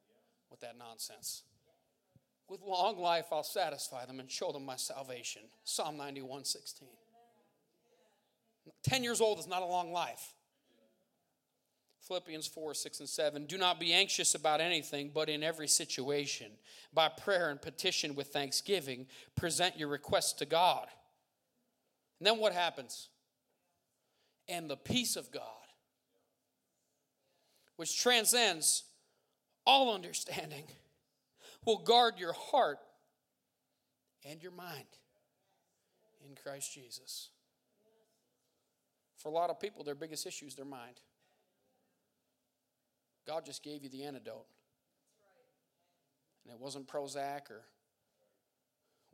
with that nonsense. With long life, I'll satisfy them and show them my salvation. Psalm 91 16. 10 years old is not a long life. Philippians 4, 6, and 7. Do not be anxious about anything, but in every situation, by prayer and petition with thanksgiving, present your requests to God. And then what happens? And the peace of God, which transcends all understanding, will guard your heart and your mind in Christ Jesus. For a lot of people, their biggest issue is their mind. God just gave you the antidote. And it wasn't Prozac or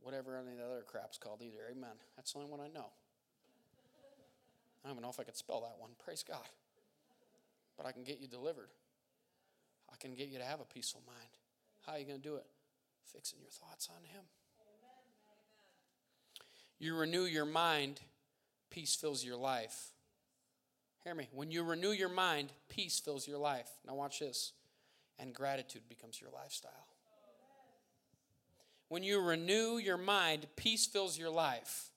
whatever any of the other crap's called either. Amen. That's the only one I know. I don't even know if I could spell that one. Praise God. But I can get you delivered. I can get you to have a peaceful mind. How are you going to do it? Fixing your thoughts on Him. You renew your mind, peace fills your life. Hear me. When you renew your mind, peace fills your life. Now, watch this. And gratitude becomes your lifestyle. When you renew your mind, peace fills your life.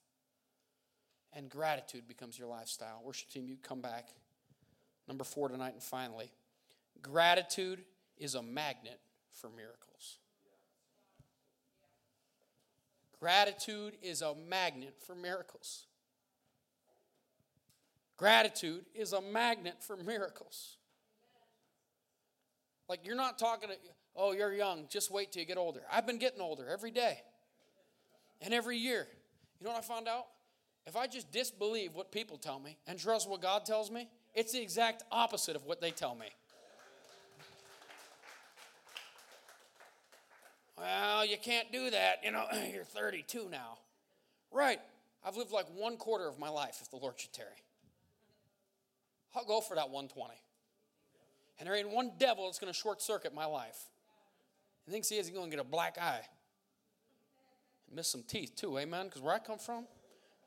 And gratitude becomes your lifestyle. Worship team, you come back. Number four tonight, and finally, gratitude is a magnet for miracles. Gratitude is a magnet for miracles. Gratitude is a magnet for miracles. Like you're not talking to, oh, you're young, just wait till you get older. I've been getting older every day and every year. You know what I found out? If I just disbelieve what people tell me and trust what God tells me, it's the exact opposite of what they tell me. Well, you can't do that. You know, you're 32 now. Right. I've lived like one quarter of my life if the Lord should tarry. I'll go for that 120. And there ain't one devil that's going to short circuit my life. He thinks he is, he's going to get a black eye. And miss some teeth too, eh, amen? Because where I come from,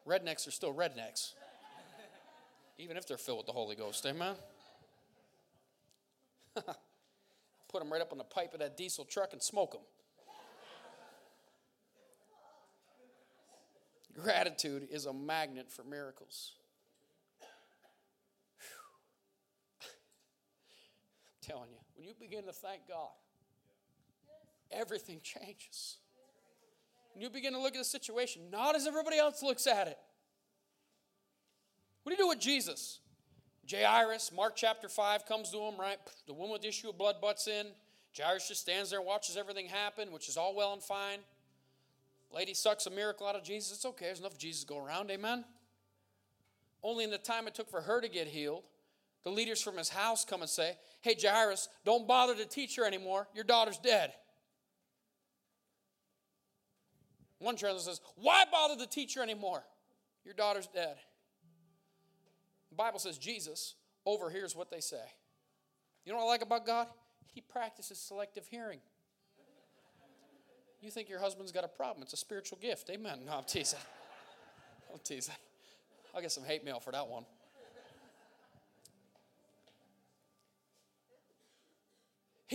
rednecks are still rednecks. Even if they're filled with the Holy Ghost, eh, amen? Put them right up on the pipe of that diesel truck and smoke them. Gratitude is a magnet for miracles. Telling you, when you begin to thank God, everything changes. When you begin to look at the situation, not as everybody else looks at it. What do you do with Jesus? Jairus, Mark chapter 5 comes to him, right? The woman with the issue of blood butts in. Jairus just stands there and watches everything happen, which is all well and fine. Lady sucks a miracle out of Jesus. It's okay, there's enough Jesus to go around, amen? Only in the time it took for her to get healed, the leaders from his house come and say, Hey, Jairus, don't bother to teach her anymore. Your daughter's dead. One translation says, Why bother to teach her anymore? Your daughter's dead. The Bible says Jesus overhears what they say. You know what I like about God? He practices selective hearing. You think your husband's got a problem. It's a spiritual gift. Amen. No, I'm teasing. I'm teasing. I'll get some hate mail for that one.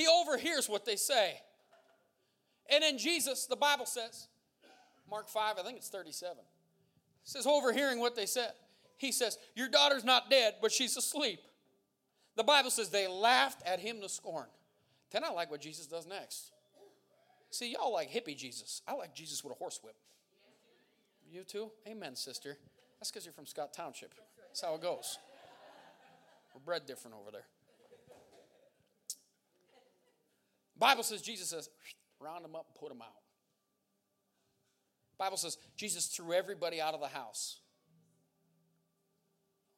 He overhears what they say. And then Jesus, the Bible says, Mark 5, I think it's 37, says, overhearing what they said, he says, Your daughter's not dead, but she's asleep. The Bible says they laughed at him to scorn. Then I like what Jesus does next. See, y'all like hippie Jesus. I like Jesus with a horsewhip. You too? Amen, sister. That's because you're from Scott Township. That's how it goes. We're bred different over there. Bible says Jesus says, round them up and put them out. Bible says Jesus threw everybody out of the house.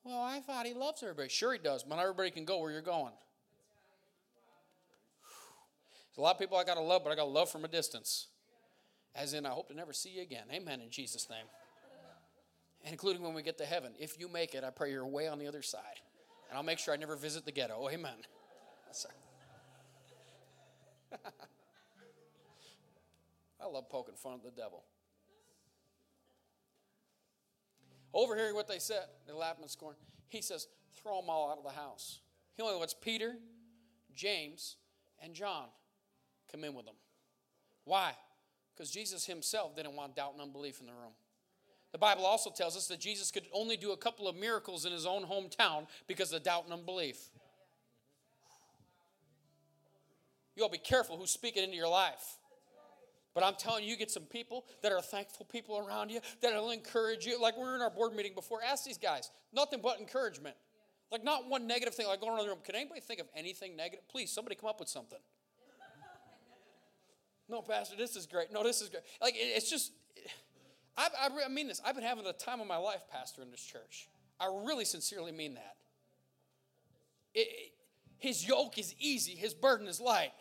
Well, I thought he loves everybody. Sure, he does, but not everybody can go where you're going. There's a lot of people I got to love, but I got to love from a distance. As in, I hope to never see you again. Amen in Jesus' name. And including when we get to heaven. If you make it, I pray you're way on the other side. And I'll make sure I never visit the ghetto. Amen. I love poking fun at the devil. Overhearing what they said, they laughed and scorn. He says, throw them all out of the house. He only wants Peter, James, and John come in with them. Why? Because Jesus himself didn't want doubt and unbelief in the room. The Bible also tells us that Jesus could only do a couple of miracles in his own hometown because of doubt and unbelief. You all be careful who's speaking into your life. But I'm telling you, you get some people that are thankful people around you that'll encourage you. Like we were in our board meeting before, ask these guys. Nothing but encouragement. Like not one negative thing. Like going around the room. Can anybody think of anything negative? Please, somebody come up with something. no, Pastor, this is great. No, this is great. Like it's just, I, I mean this. I've been having the time of my life, Pastor, in this church. I really sincerely mean that. It, his yoke is easy. His burden is light.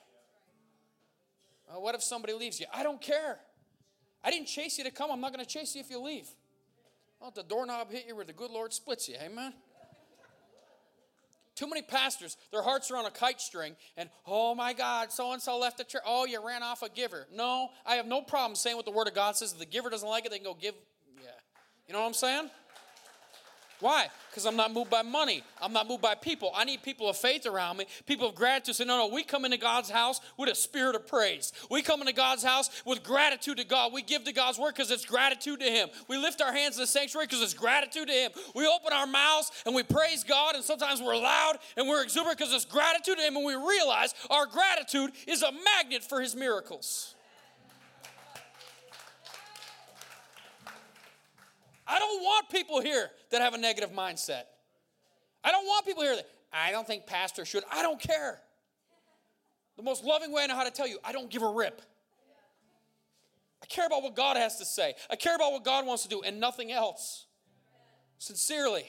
Uh, what if somebody leaves you? I don't care. I didn't chase you to come. I'm not going to chase you if you leave. Let the doorknob hit you where the good Lord splits you. Amen. Too many pastors, their hearts are on a kite string, and oh my God, so and so left the church. Oh, you ran off a giver. No, I have no problem saying what the Word of God says. If the giver doesn't like it, they can go give. Yeah. You know what I'm saying? Why? Because I'm not moved by money. I'm not moved by people. I need people of faith around me, people of gratitude. Say, no, no, we come into God's house with a spirit of praise. We come into God's house with gratitude to God. We give to God's word because it's gratitude to Him. We lift our hands in the sanctuary because it's gratitude to Him. We open our mouths and we praise God, and sometimes we're loud and we're exuberant because it's gratitude to Him, and we realize our gratitude is a magnet for His miracles. I don't want people here that have a negative mindset. I don't want people here that, I don't think pastor should. I don't care. The most loving way I know how to tell you, I don't give a rip. I care about what God has to say. I care about what God wants to do and nothing else. Sincerely.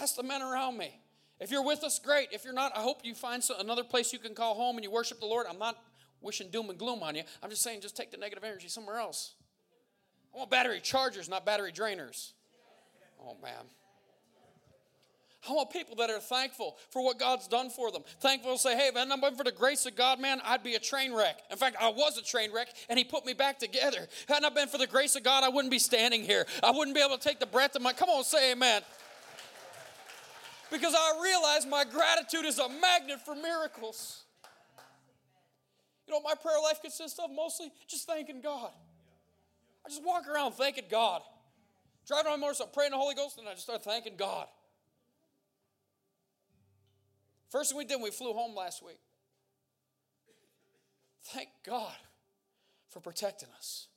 Ask the men around me. If you're with us, great. If you're not, I hope you find another place you can call home and you worship the Lord. I'm not wishing doom and gloom on you. I'm just saying, just take the negative energy somewhere else. I want battery chargers, not battery drainers. Oh, man. I want people that are thankful for what God's done for them. Thankful to say, hey, man, I'm for the grace of God, man, I'd be a train wreck. In fact, I was a train wreck, and He put me back together. Had not been for the grace of God, I wouldn't be standing here. I wouldn't be able to take the breath of my. Come on, say amen. Because I realize my gratitude is a magnet for miracles. You know what my prayer life consists of? Mostly just thanking God. I just walk around thanking God. Driving on my motorcycle, praying the Holy Ghost, and I just start thanking God. First thing we did, when we flew home last week. Thank God for protecting us.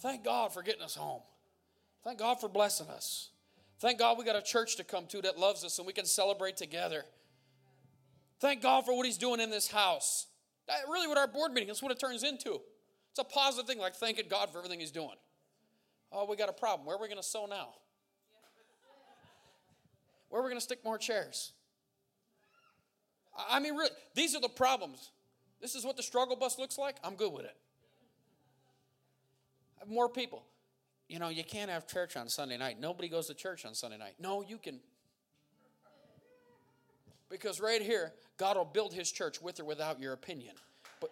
Thank God for getting us home. Thank God for blessing us. Thank God we got a church to come to that loves us and we can celebrate together. Thank God for what He's doing in this house. That really, what our board meeting, that's what it turns into. It's a positive thing, like thanking God for everything He's doing. Oh, we got a problem. Where are we going to sew now? Where are we going to stick more chairs? I mean, really, these are the problems. This is what the struggle bus looks like. I'm good with it. More people. You know, you can't have church on Sunday night. Nobody goes to church on Sunday night. No, you can. Because right here, God will build his church with or without your opinion. But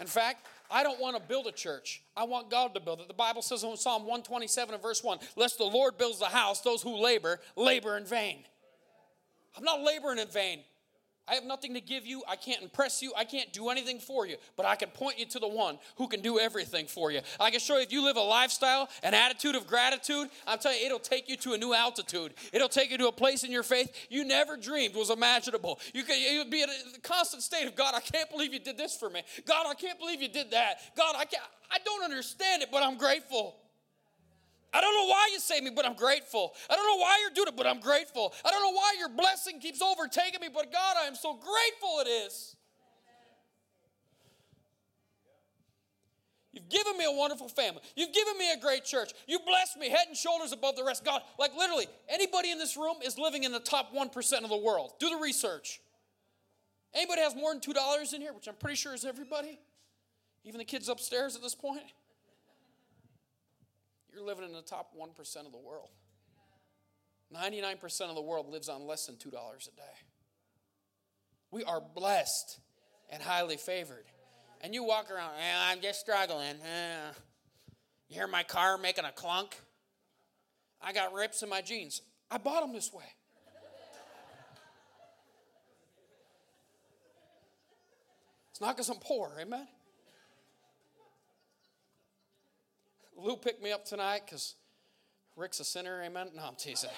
in fact, I don't want to build a church. I want God to build it. The Bible says in Psalm 127 and verse 1 Lest the Lord builds the house, those who labor, labor in vain. I'm not laboring in vain. I have nothing to give you. I can't impress you. I can't do anything for you. But I can point you to the one who can do everything for you. I can show you if you live a lifestyle, an attitude of gratitude, I'm telling you, it'll take you to a new altitude. It'll take you to a place in your faith you never dreamed was imaginable. You could you'd be in a constant state of God, I can't believe you did this for me. God, I can't believe you did that. God, I can't I don't understand it, but I'm grateful. I don't know why you saved me, but I'm grateful. I don't know why you're doing it, but I'm grateful. I don't know why your blessing keeps overtaking me, but God, I am so grateful it is. You've given me a wonderful family. You've given me a great church. You blessed me head and shoulders above the rest. God, like literally, anybody in this room is living in the top 1% of the world. Do the research. Anybody has more than $2 in here, which I'm pretty sure is everybody? Even the kids upstairs at this point? You're living in the top 1% of the world. 99% of the world lives on less than $2 a day. We are blessed and highly favored. And you walk around, eh, I'm just struggling. Eh. You hear my car making a clunk? I got rips in my jeans. I bought them this way. It's not because I'm poor, amen? Lou picked me up tonight because Rick's a sinner, amen? No, I'm teasing.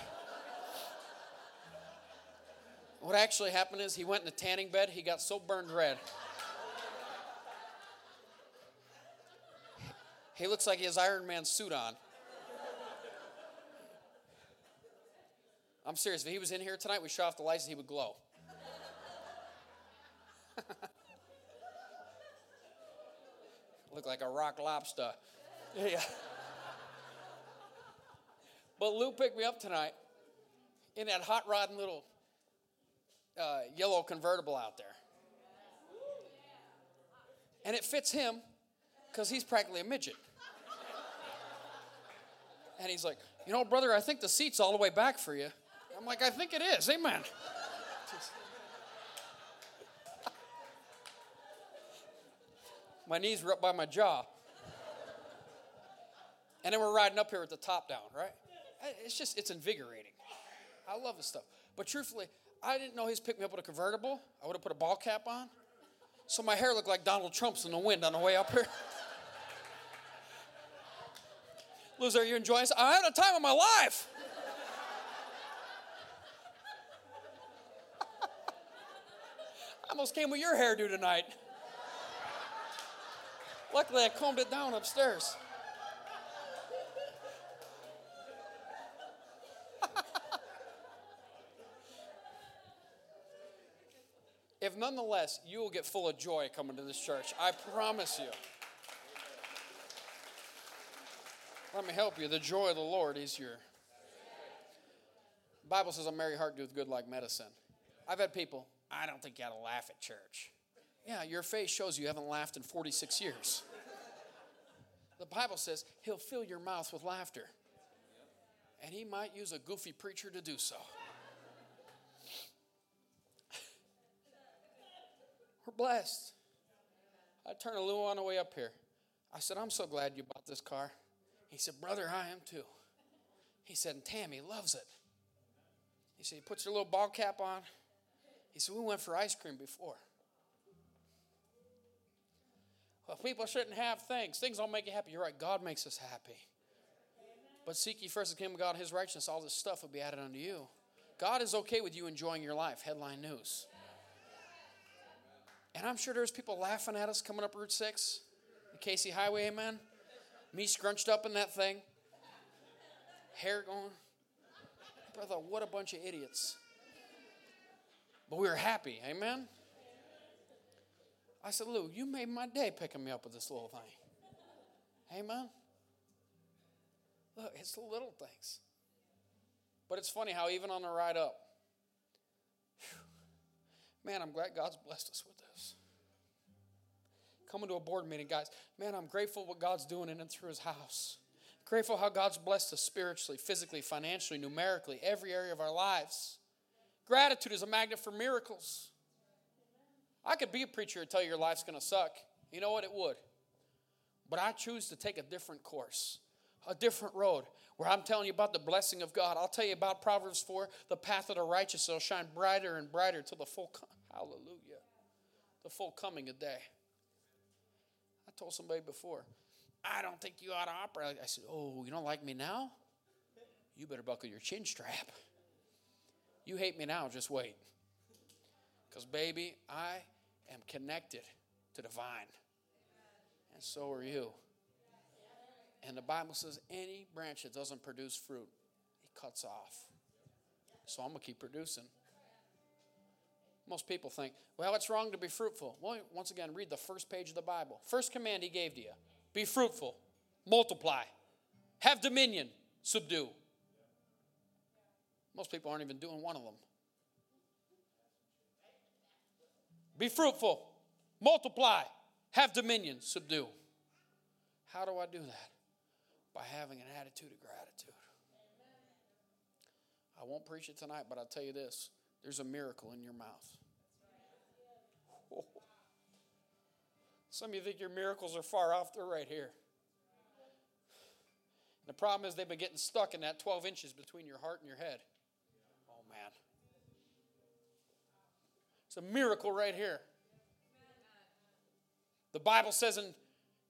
what actually happened is he went in the tanning bed, he got so burned red. He looks like he has Iron Man suit on. I'm serious. If he was in here tonight, we shut off the lights and he would glow. Look like a rock lobster. Yeah. But Lou picked me up tonight in that hot rodding little uh, yellow convertible out there. And it fits him because he's practically a midget. And he's like, You know, brother, I think the seat's all the way back for you. I'm like, I think it is. Amen. my knees were up by my jaw. And then we're riding up here with the top down, right? It's just, it's invigorating. I love this stuff. But truthfully, I didn't know he's picked me up with a convertible. I would have put a ball cap on. So my hair looked like Donald Trump's in the wind on the way up here. Loser, are you enjoying this? I'm having a time of my life. I almost came with your hairdo tonight. Luckily, I combed it down upstairs. If nonetheless, you will get full of joy coming to this church. I promise you. Let me help you. The joy of the Lord is your. The Bible says a merry heart doeth good like medicine. I've had people, I don't think you ought to laugh at church. Yeah, your face shows you haven't laughed in 46 years. The Bible says he'll fill your mouth with laughter. And he might use a goofy preacher to do so. We're blessed. I turned to Lou on the way up here. I said, I'm so glad you bought this car. He said, Brother, I am too. He said, and Tammy loves it. He said, He puts your little ball cap on. He said, We went for ice cream before. Well, people shouldn't have things. Things don't make you happy. You're right. God makes us happy. But seek ye first the kingdom of God his righteousness, all this stuff will be added unto you. God is okay with you enjoying your life. Headline news. And I'm sure there's people laughing at us coming up Route 6, the Casey Highway, amen. Me scrunched up in that thing, hair going. Brother, what a bunch of idiots. But we were happy, amen. I said, Lou, you made my day picking me up with this little thing. Amen. Look, it's the little things. But it's funny how even on the ride up, man, I'm glad God's blessed us with this. Coming to a board meeting, guys, man, I'm grateful what God's doing in and through his house. Grateful how God's blessed us spiritually, physically, financially, numerically, every area of our lives. Gratitude is a magnet for miracles. I could be a preacher and tell you your life's going to suck. You know what? It would. But I choose to take a different course, a different road, where I'm telling you about the blessing of God. I'll tell you about Proverbs 4 the path of the righteous will shine brighter and brighter till the full, hallelujah, the full coming of day. I told somebody before, I don't think you ought to operate. I said, Oh, you don't like me now? You better buckle your chin strap. You hate me now, just wait. Because, baby, I am connected to the vine. And so are you. And the Bible says any branch that doesn't produce fruit, he cuts off. So I'm going to keep producing. Most people think, well, it's wrong to be fruitful. Well, once again, read the first page of the Bible. First command he gave to you be fruitful, multiply, have dominion, subdue. Most people aren't even doing one of them. Be fruitful, multiply, have dominion, subdue. How do I do that? By having an attitude of gratitude. I won't preach it tonight, but I'll tell you this there's a miracle in your mouth. Some of you think your miracles are far off, they're right here. And the problem is they've been getting stuck in that 12 inches between your heart and your head. Oh, man. It's a miracle right here. The Bible says in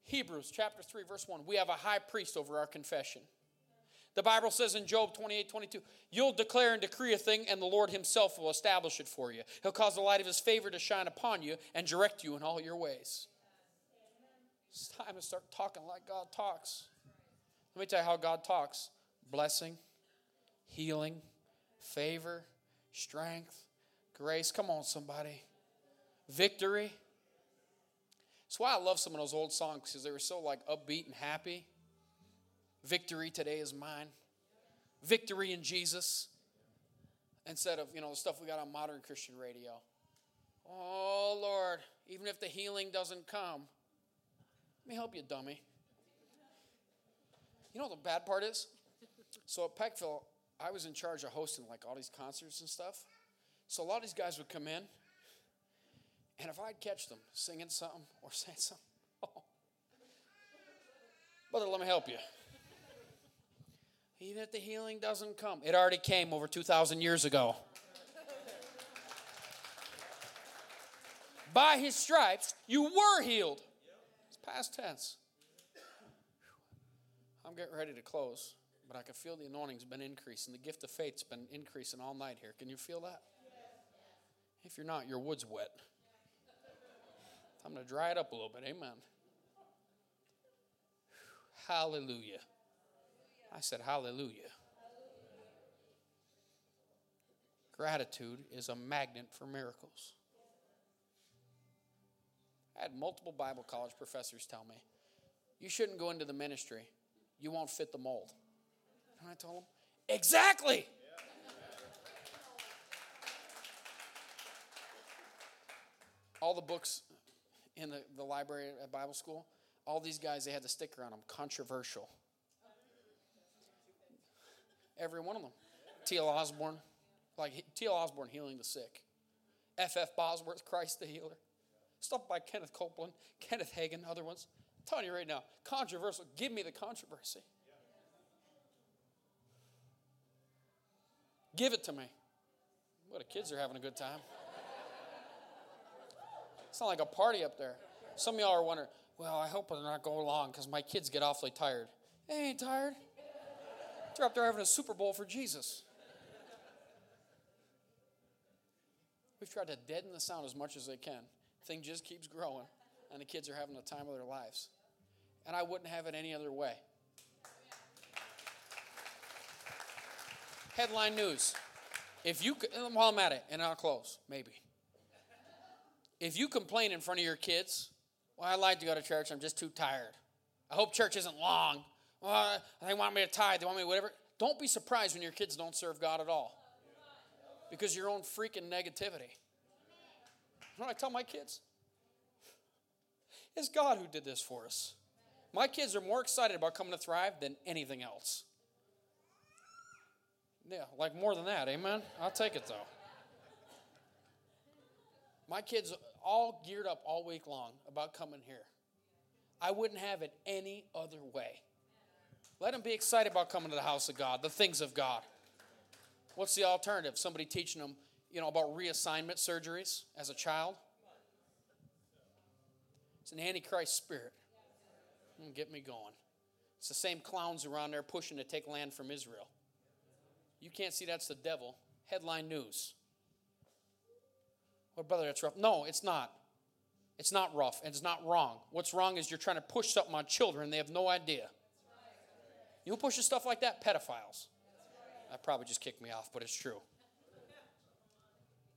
Hebrews chapter 3, verse 1, we have a high priest over our confession. The Bible says in Job 28 22, you'll declare and decree a thing, and the Lord Himself will establish it for you. He'll cause the light of His favor to shine upon you and direct you in all your ways. It's time to start talking like God talks. Let me tell you how God talks blessing, healing, favor, strength, grace. Come on, somebody. Victory. That's why I love some of those old songs because they were so like upbeat and happy. Victory today is mine. Victory in Jesus. Instead of, you know, the stuff we got on modern Christian radio. Oh, Lord, even if the healing doesn't come, let me help you, dummy. You know what the bad part is? So at Peckville, I was in charge of hosting like all these concerts and stuff. So a lot of these guys would come in, and if I'd catch them singing something or saying something, oh, brother, let me help you. Even if the healing doesn't come, it already came over 2,000 years ago. By his stripes, you were healed. It's past tense. I'm getting ready to close, but I can feel the anointing's been increasing. The gift of faith's been increasing all night here. Can you feel that? If you're not, your wood's wet. I'm going to dry it up a little bit. Amen. Hallelujah. I said, Hallelujah. Gratitude is a magnet for miracles. I had multiple Bible college professors tell me, You shouldn't go into the ministry. You won't fit the mold. And I told them, Exactly. All the books in the, the library at Bible school, all these guys, they had the sticker on them controversial. Every one of them. T.L. Osborn, like T.L. Osborn healing the sick. F.F. Bosworth, Christ the healer. Stuff by Kenneth Copeland, Kenneth Hagin, other ones. I'm telling you right now, controversial. Give me the controversy. Give it to me. What the kids are having a good time. It's not like a party up there. Some of y'all are wondering, well, I hope they're not going long because my kids get awfully tired. They ain't tired. They're up there having a Super Bowl for Jesus. We've tried to deaden the sound as much as they can. Thing just keeps growing, and the kids are having the time of their lives. And I wouldn't have it any other way. Headline news. If you, while I'm at it, and I'll close, maybe. If you complain in front of your kids, well, I like to go to church, I'm just too tired. I hope church isn't long well, they want me to tithe, they want me to whatever. Don't be surprised when your kids don't serve God at all. Because your own freaking negativity. You know what I tell my kids? It's God who did this for us. My kids are more excited about coming to Thrive than anything else. Yeah, like more than that, amen? I'll take it though. My kids all geared up all week long about coming here. I wouldn't have it any other way. Let them be excited about coming to the house of God, the things of God. What's the alternative? Somebody teaching them, you know, about reassignment surgeries as a child? It's an antichrist spirit. Mm, get me going. It's the same clowns around there pushing to take land from Israel. You can't see that's the devil. Headline news. Well, brother, that's rough. No, it's not. It's not rough and it's not wrong. What's wrong is you're trying to push something on children, they have no idea. You know pushes stuff like that? Pedophiles. That probably just kicked me off, but it's true.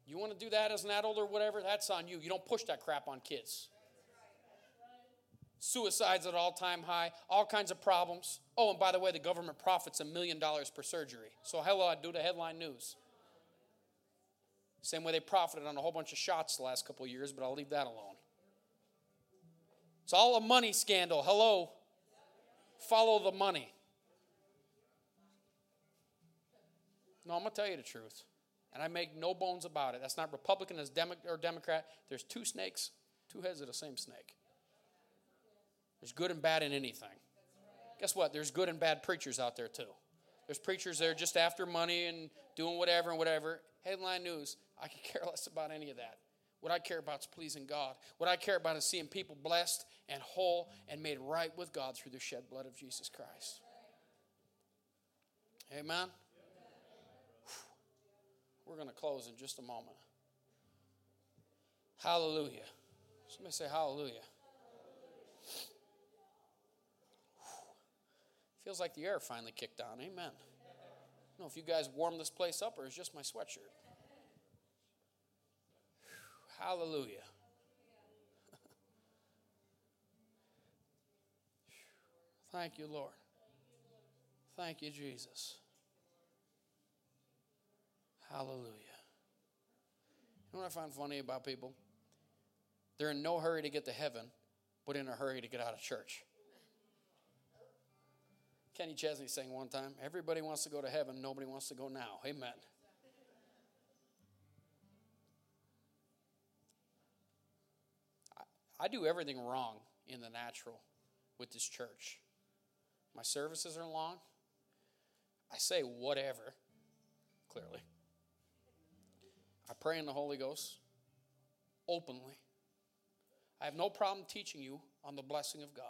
You want to do that as an adult or whatever? That's on you. You don't push that crap on kids. Suicides at all time high, all kinds of problems. Oh, and by the way, the government profits a million dollars per surgery. So, hello, I do the headline news. Same way they profited on a whole bunch of shots the last couple years, but I'll leave that alone. It's all a money scandal. Hello. Follow the money. No, I'm going to tell you the truth. And I make no bones about it. That's not Republican or Democrat. There's two snakes, two heads of the same snake. There's good and bad in anything. Guess what? There's good and bad preachers out there too. There's preachers that are just after money and doing whatever and whatever. Headline news. I could care less about any of that. What I care about is pleasing God. What I care about is seeing people blessed and whole and made right with God through the shed blood of Jesus Christ. Amen. We're going to close in just a moment. Hallelujah. Somebody say hallelujah. Feels like the air finally kicked on. Amen. I don't know if you guys warmed this place up or it's just my sweatshirt. Hallelujah. Thank you, Lord. Thank you, Jesus. Hallelujah. You know what I find funny about people? They're in no hurry to get to heaven, but in a hurry to get out of church. Kenny Chesney sang one time, Everybody wants to go to heaven, nobody wants to go now. Amen. I do everything wrong in the natural with this church. My services are long. I say whatever, clearly. I pray in the Holy Ghost openly. I have no problem teaching you on the blessing of God.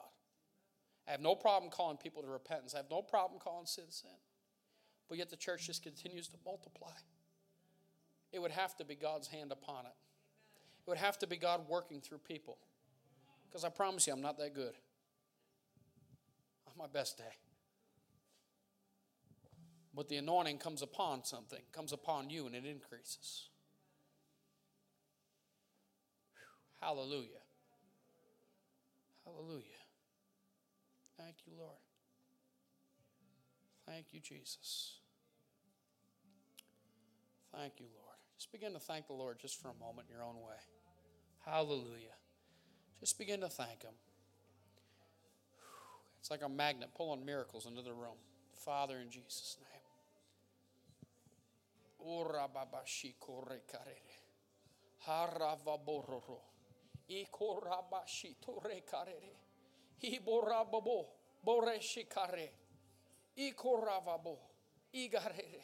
I have no problem calling people to repentance. I have no problem calling sin sin. But yet the church just continues to multiply. It would have to be God's hand upon it. It would have to be God working through people. Because I promise you, I'm not that good. On my best day. But the anointing comes upon something, comes upon you, and it increases. Hallelujah. Hallelujah. Thank you, Lord. Thank you, Jesus. Thank you, Lord. Just begin to thank the Lord just for a moment in your own way. Hallelujah. Just begin to thank Him. It's like a magnet pulling miracles into the room. Father, in Jesus' name. Haravabororo. Ikorabashitore karere. Iborababo. Boreshikare. Ikoravabo. Igarere.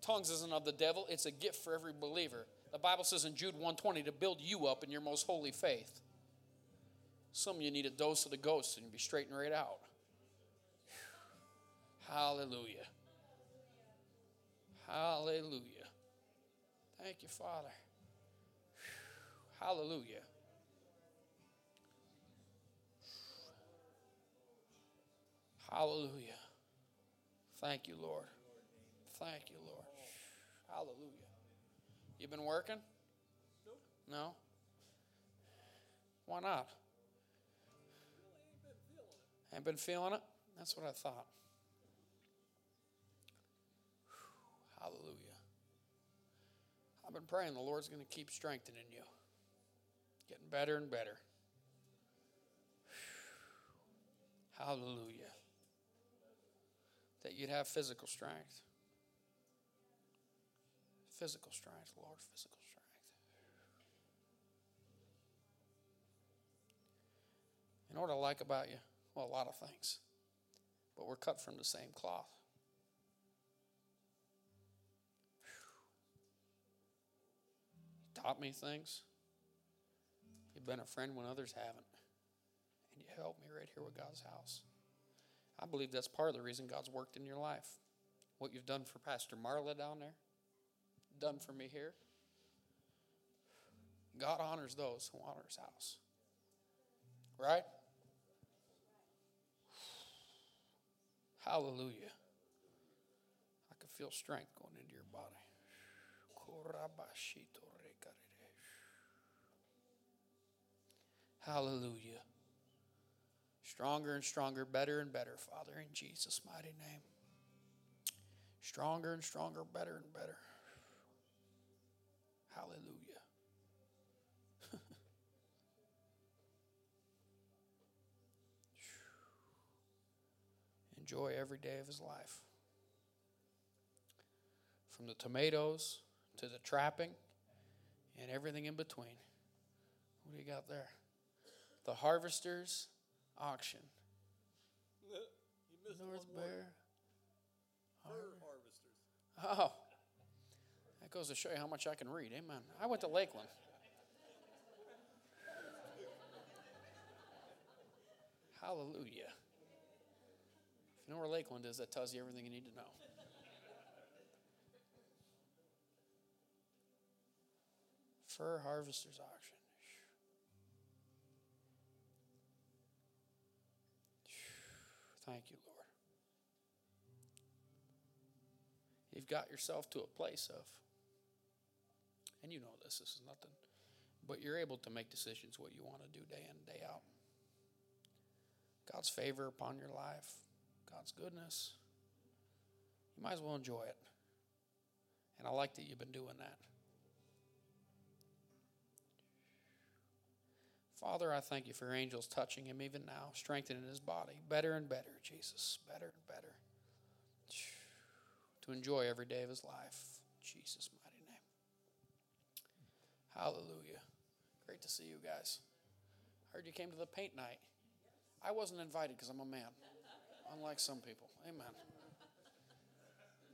Tongues isn't of the devil, it's a gift for every believer. The Bible says in Jude 120 to build you up in your most holy faith. Some of you need a dose of the ghost and you'll be straightened right out. Hallelujah. Hallelujah. Thank you, Father. Hallelujah. Hallelujah. Thank you, Lord. Thank you, Lord. Hallelujah. You been working? No? Why not? Ain't been feeling it? That's what I thought. Hallelujah. I've been praying the Lord's going to keep strengthening you, getting better and better. Hallelujah. That you'd have physical strength. Physical strength, Lord, physical strength. You know what I like about you? Well, a lot of things. But we're cut from the same cloth. You taught me things. You've been a friend when others haven't. And you helped me right here with God's house. I believe that's part of the reason God's worked in your life. What you've done for Pastor Marla down there, done for me here. God honors those who honor his house. Right? Hallelujah. I can feel strength going into your body. Hallelujah. Stronger and stronger, better and better, Father, in Jesus' mighty name. Stronger and stronger, better and better. Hallelujah. Enjoy every day of his life. From the tomatoes to the trapping and everything in between. What do you got there? The harvester's auction. You missed North. Bear. Fur harvesters. Oh, that goes to show you how much I can read. Amen. I went to Lakeland. Hallelujah. If you know where Lakeland is, that tells you everything you need to know. Fur harvester's auction. Thank you, Lord. You've got yourself to a place of, and you know this, this is nothing, but you're able to make decisions what you want to do day in day out. God's favor upon your life, God's goodness. You might as well enjoy it. And I like that you've been doing that. Father, I thank you for your angels touching him even now, strengthening his body better and better, Jesus, better and better. To enjoy every day of his life. Jesus' name. Hallelujah. Great to see you guys. Heard you came to the paint night. I wasn't invited because I'm a man, unlike some people. Amen.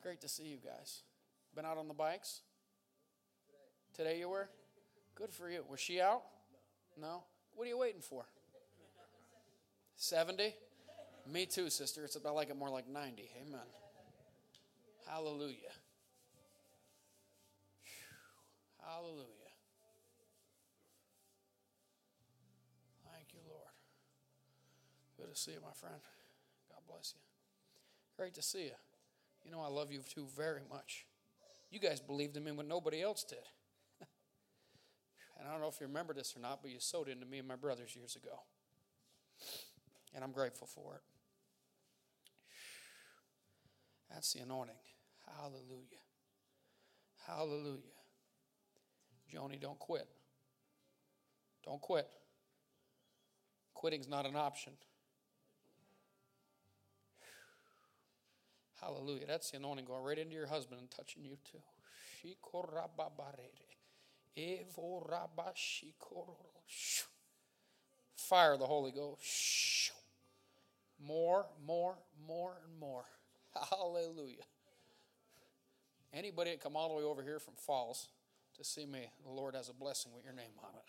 Great to see you guys. Been out on the bikes? Today you were? Good for you. Was she out? No? What are you waiting for? 70? Me too, sister. It's about like it more like 90. Amen. Hallelujah. Hallelujah. Good to see you, my friend. God bless you. Great to see you. You know, I love you too very much. You guys believed in me when nobody else did. and I don't know if you remember this or not, but you sowed into me and my brothers years ago. And I'm grateful for it. That's the anointing. Hallelujah. Hallelujah. Joni, don't quit. Don't quit. Quitting's not an option. Hallelujah. That's the anointing going right into your husband and touching you too. Fire the Holy Ghost. More, more, more, and more. Hallelujah. Anybody that come all the way over here from Falls to see me, the Lord has a blessing with your name on it.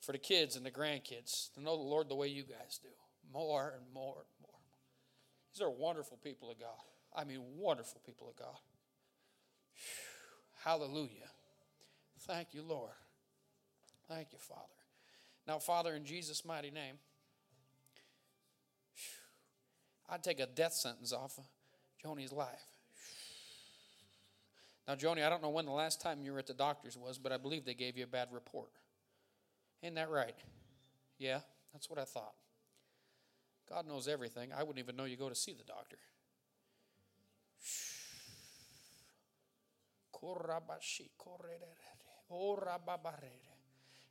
For the kids and the grandkids to know the Lord the way you guys do. More and more and more. These are wonderful people of God. I mean, wonderful people of God. Hallelujah. Thank you, Lord. Thank you, Father. Now, Father, in Jesus' mighty name, I'd take a death sentence off of Joni's life. Now, Joni, I don't know when the last time you were at the doctor's was, but I believe they gave you a bad report. Ain't that right? Yeah, that's what I thought. God knows everything. I wouldn't even know you go to see the doctor.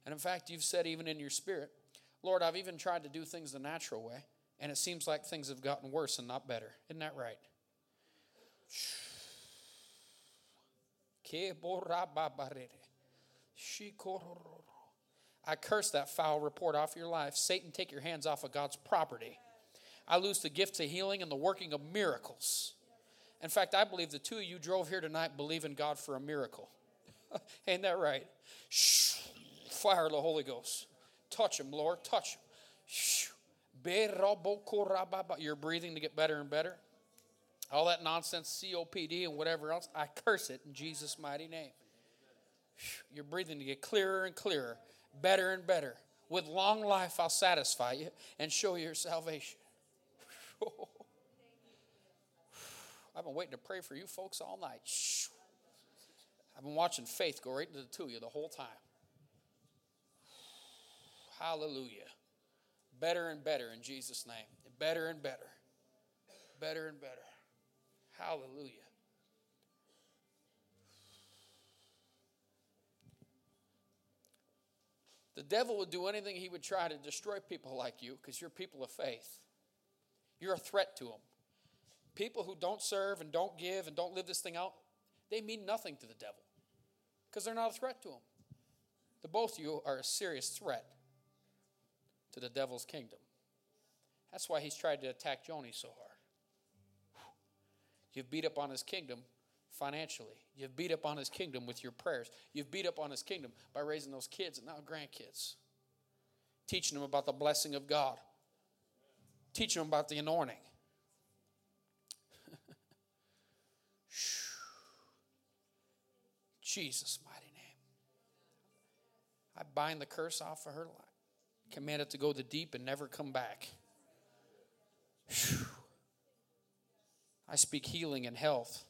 And in fact, you've said even in your spirit, Lord, I've even tried to do things the natural way, and it seems like things have gotten worse and not better. Isn't that right? I curse that foul report off your life. Satan, take your hands off of God's property. I lose the gift of healing and the working of miracles. In fact, I believe the two of you drove here tonight believing God for a miracle. Ain't that right? Shh. Fire the Holy Ghost. Touch him, Lord. Touch him. You're breathing to get better and better. All that nonsense, COPD and whatever else, I curse it in Jesus' mighty name. You're breathing to get clearer and clearer, better and better. With long life, I'll satisfy you and show you your salvation. I've been waiting to pray for you folks all night. I've been watching faith go right into the two of you the whole time. Hallelujah. Better and better in Jesus' name. Better and better. Better and better. Hallelujah. The devil would do anything he would try to destroy people like you because you're people of faith. You're a threat to him. People who don't serve and don't give and don't live this thing out, they mean nothing to the devil because they're not a threat to him. The both of you are a serious threat to the devil's kingdom. That's why he's tried to attack Joni so hard. You've beat up on his kingdom financially. You've beat up on his kingdom with your prayers. You've beat up on his kingdom by raising those kids and now grandkids, teaching them about the blessing of God, teaching them about the anointing. Jesus' mighty name. I bind the curse off of her life. Command it to go the deep and never come back. I speak healing and health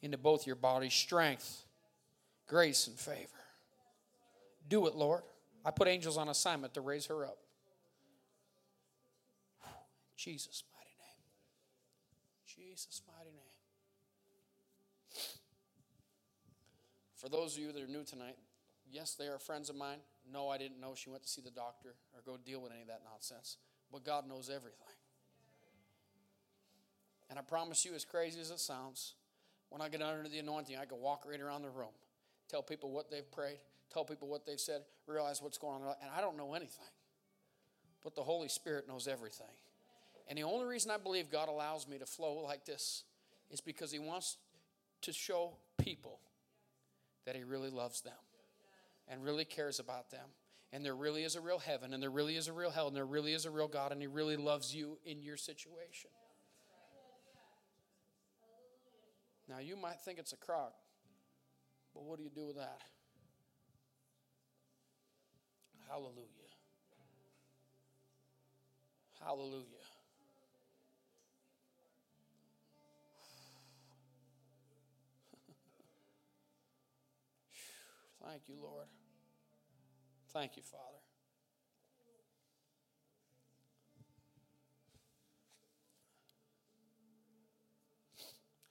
into both your bodies, strength, grace, and favor. Do it, Lord. I put angels on assignment to raise her up. Jesus' mighty name. Jesus' mighty name. For those of you that are new tonight, yes, they are friends of mine. No, I didn't know she went to see the doctor or go deal with any of that nonsense. But God knows everything. And I promise you, as crazy as it sounds, when I get under the anointing, I can walk right around the room, tell people what they've prayed, tell people what they've said, realize what's going on. And I don't know anything. But the Holy Spirit knows everything. And the only reason I believe God allows me to flow like this is because He wants to show people that He really loves them and really cares about them. And there really is a real heaven, and there really is a real hell, and there really is a real God, and He really loves you in your situation. Now, you might think it's a crock, but what do you do with that? Hallelujah. Hallelujah. Thank you, Lord. Thank you, Father.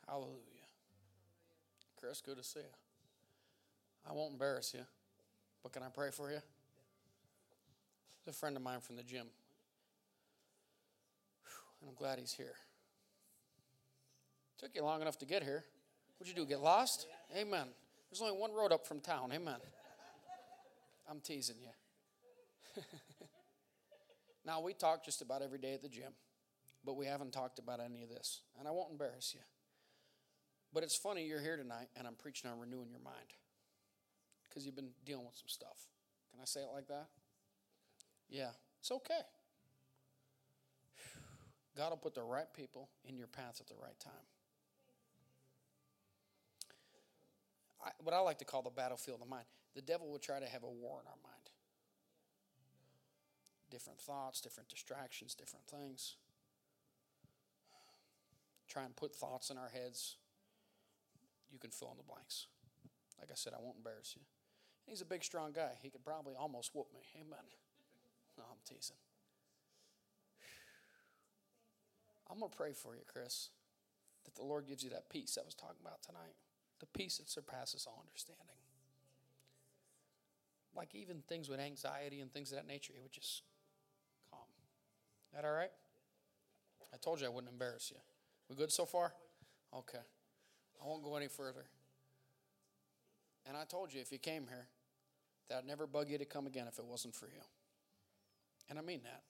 Hallelujah. Chris, good to see you. I won't embarrass you, but can I pray for you? He's a friend of mine from the gym. And I'm glad he's here. Took you long enough to get here. What'd you do? Get lost? Amen. There's only one road up from town. Amen. I'm teasing you. now, we talk just about every day at the gym, but we haven't talked about any of this. And I won't embarrass you. But it's funny you're here tonight and I'm preaching on renewing your mind because you've been dealing with some stuff. Can I say it like that? Yeah, it's okay. God will put the right people in your path at the right time. I, what I like to call the battlefield of mind. The devil will try to have a war in our mind. Different thoughts, different distractions, different things. Try and put thoughts in our heads you can fill in the blanks. Like I said, I won't embarrass you. He's a big, strong guy. He could probably almost whoop me. Amen. No, I'm teasing. I'm going to pray for you, Chris, that the Lord gives you that peace I was talking about tonight. The peace that surpasses all understanding. Like even things with anxiety and things of that nature, it would just calm. That all right? I told you I wouldn't embarrass you. We good so far? Okay. I won't go any further. And I told you if you came here, that I'd never bug you to come again if it wasn't for you. And I mean that.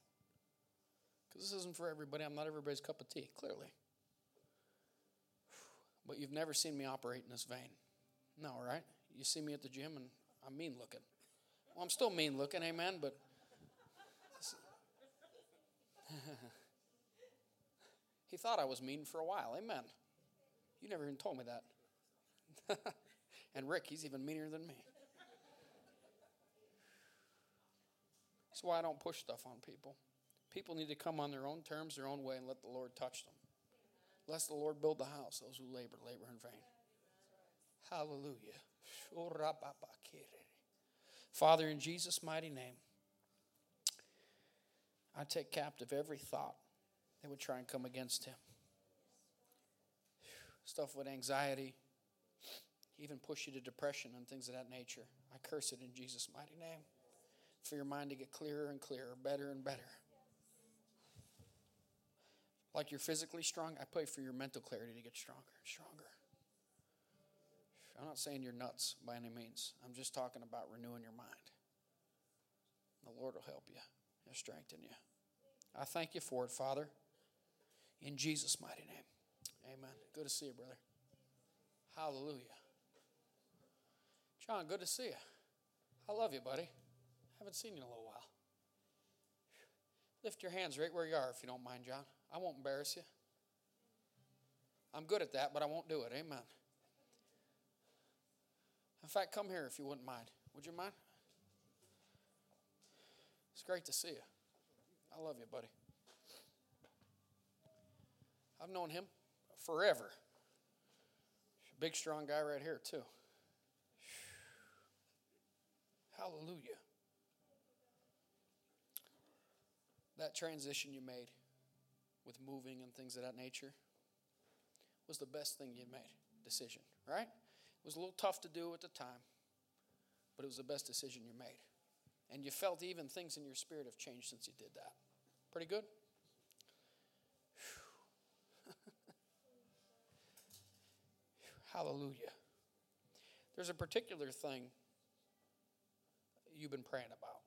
Because this isn't for everybody. I'm not everybody's cup of tea, clearly. But you've never seen me operate in this vein. No, right? You see me at the gym and I'm mean looking. Well, I'm still mean looking, amen, but. he thought I was mean for a while, amen. You never even told me that. and Rick, he's even meaner than me. That's why I don't push stuff on people. People need to come on their own terms, their own way, and let the Lord touch them. Lest the Lord build the house, those who labor, labor in vain. Hallelujah. Father, in Jesus' mighty name, I take captive every thought that would try and come against him. Stuff with anxiety, even push you to depression and things of that nature. I curse it in Jesus' mighty name for your mind to get clearer and clearer, better and better. Like you're physically strong, I pray for your mental clarity to get stronger and stronger. I'm not saying you're nuts by any means. I'm just talking about renewing your mind. The Lord will help you and strengthen you. I thank you for it, Father. In Jesus' mighty name. Amen. Good to see you, brother. Hallelujah. John, good to see you. I love you, buddy. Haven't seen you in a little while. Lift your hands right where you are if you don't mind, John. I won't embarrass you. I'm good at that, but I won't do it. Amen. In fact, come here if you wouldn't mind. Would you mind? It's great to see you. I love you, buddy. I've known him forever. Big, strong guy right here, too. Hallelujah. that transition you made with moving and things of that nature was the best thing you made decision, right? It was a little tough to do at the time, but it was the best decision you made. And you felt even things in your spirit have changed since you did that. Pretty good? Hallelujah. There's a particular thing you've been praying about.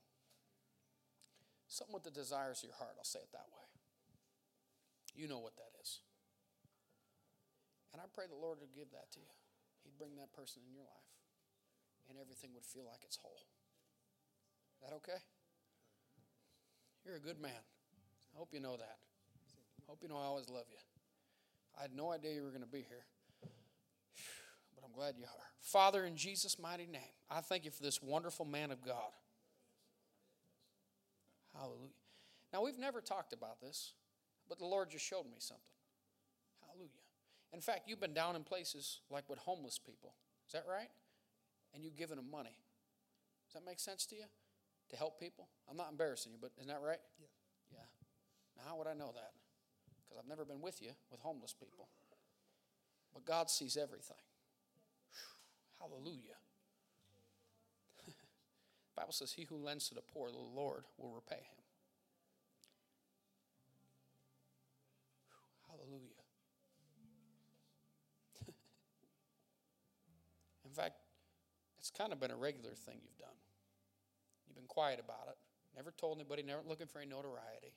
Something with the desires of your heart, I'll say it that way. You know what that is. And I pray the Lord would give that to you. He'd bring that person in your life, and everything would feel like it's whole. That okay? You're a good man. I hope you know that. I hope you know I always love you. I had no idea you were going to be here, but I'm glad you are. Father, in Jesus' mighty name, I thank you for this wonderful man of God. Hallelujah. Now, we've never talked about this, but the Lord just showed me something. Hallelujah. In fact, you've been down in places like with homeless people. Is that right? And you've given them money. Does that make sense to you? To help people? I'm not embarrassing you, but isn't that right? Yeah. Yeah. Now, how would I know that? Because I've never been with you with homeless people. But God sees everything. Hallelujah. Bible says, He who lends to the poor, the Lord will repay him. Hallelujah. In fact, it's kind of been a regular thing you've done. You've been quiet about it, never told anybody, never looking for any notoriety.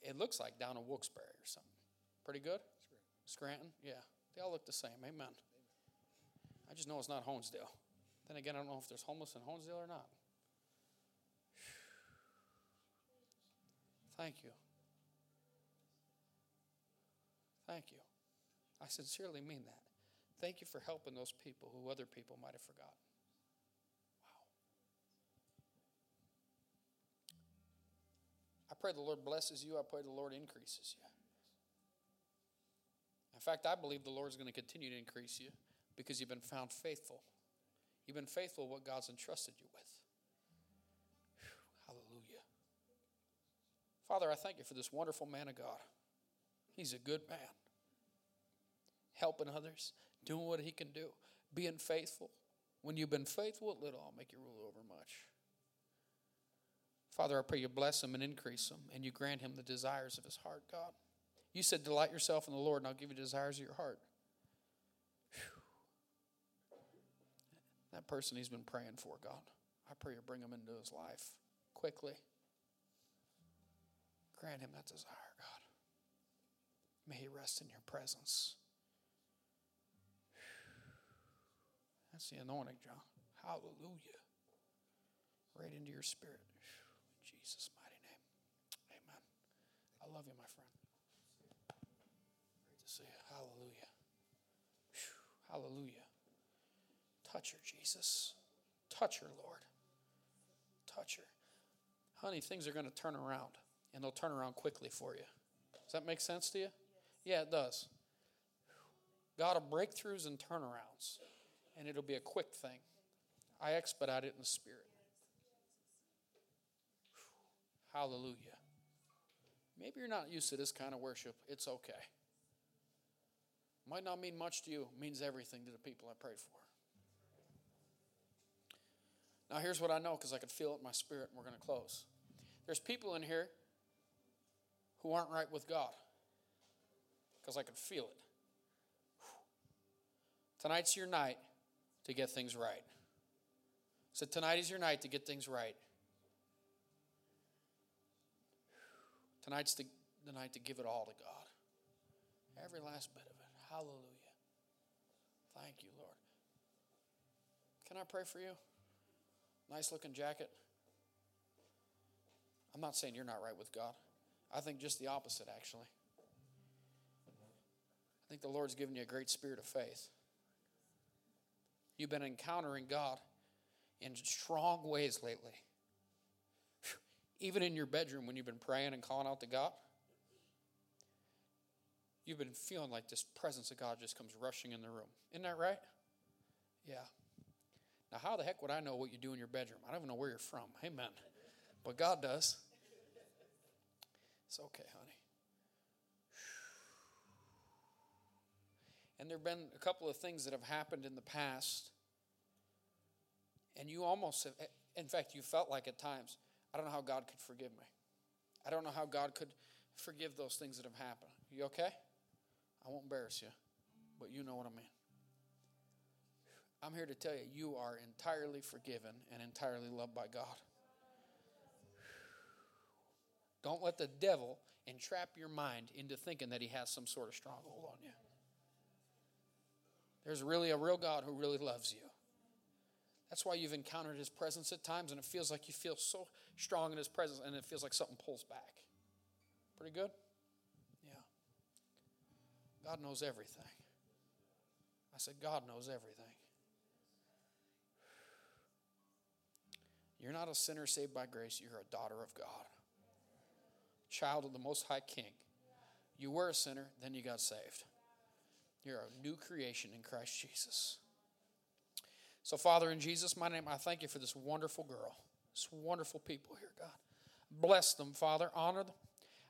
It looks like down in Wilkes-Barre or something. Pretty good? Scranton? Yeah. They all look the same. Amen. I just know it's not Honesdale. Then again, I don't know if there's homeless in Honesdale or not. Thank you. Thank you. I sincerely mean that. Thank you for helping those people who other people might have forgotten. Wow. I pray the Lord blesses you. I pray the Lord increases you. In fact, I believe the Lord's going to continue to increase you because you've been found faithful. You've been faithful what God's entrusted you with. Whew, hallelujah. Father, I thank you for this wonderful man of God. He's a good man. Helping others, doing what he can do, being faithful. When you've been faithful little, I'll make you rule over much. Father, I pray you bless him and increase him, and you grant him the desires of his heart, God. You said, Delight yourself in the Lord, and I'll give you desires of your heart. That person he's been praying for, God, I pray you bring him into his life quickly. Grant him that desire, God. May he rest in your presence. That's the anointing, John. Hallelujah. Right into your spirit. In Jesus' mighty name. Amen. I love you, my friend. Great to see you. Hallelujah. Hallelujah. Touch her, Jesus. Touch her, Lord. Touch her. Honey, things are going to turn around, and they'll turn around quickly for you. Does that make sense to you? Yeah, it does. God of breakthroughs and turnarounds, and it'll be a quick thing. I expedite it in the Spirit. Hallelujah. Maybe you're not used to this kind of worship. It's okay. Might not mean much to you, it means everything to the people I prayed for. Now, here's what I know because I could feel it in my spirit, and we're going to close. There's people in here who aren't right with God because I could feel it. Tonight's your night to get things right. So, tonight is your night to get things right. Tonight's the, the night to give it all to God. Every last bit of it. Hallelujah. Thank you, Lord. Can I pray for you? Nice looking jacket. I'm not saying you're not right with God. I think just the opposite, actually. I think the Lord's given you a great spirit of faith. You've been encountering God in strong ways lately. Even in your bedroom when you've been praying and calling out to God, you've been feeling like this presence of God just comes rushing in the room. Isn't that right? Yeah. Now, how the heck would I know what you do in your bedroom? I don't even know where you're from. Amen. But God does. It's okay, honey. And there have been a couple of things that have happened in the past, and you almost have, in fact, you felt like at times, I don't know how God could forgive me. I don't know how God could forgive those things that have happened. You okay? I won't embarrass you, but you know what I mean. I'm here to tell you, you are entirely forgiven and entirely loved by God. Don't let the devil entrap your mind into thinking that he has some sort of stronghold on you. There's really a real God who really loves you. That's why you've encountered his presence at times, and it feels like you feel so strong in his presence, and it feels like something pulls back. Pretty good? Yeah. God knows everything. I said, God knows everything. You're not a sinner saved by grace, you're a daughter of God, child of the Most High King. You were a sinner, then you got saved. You're a new creation in Christ Jesus. So, Father, in Jesus' my name, I thank you for this wonderful girl, this wonderful people here, God. Bless them, Father. Honor them.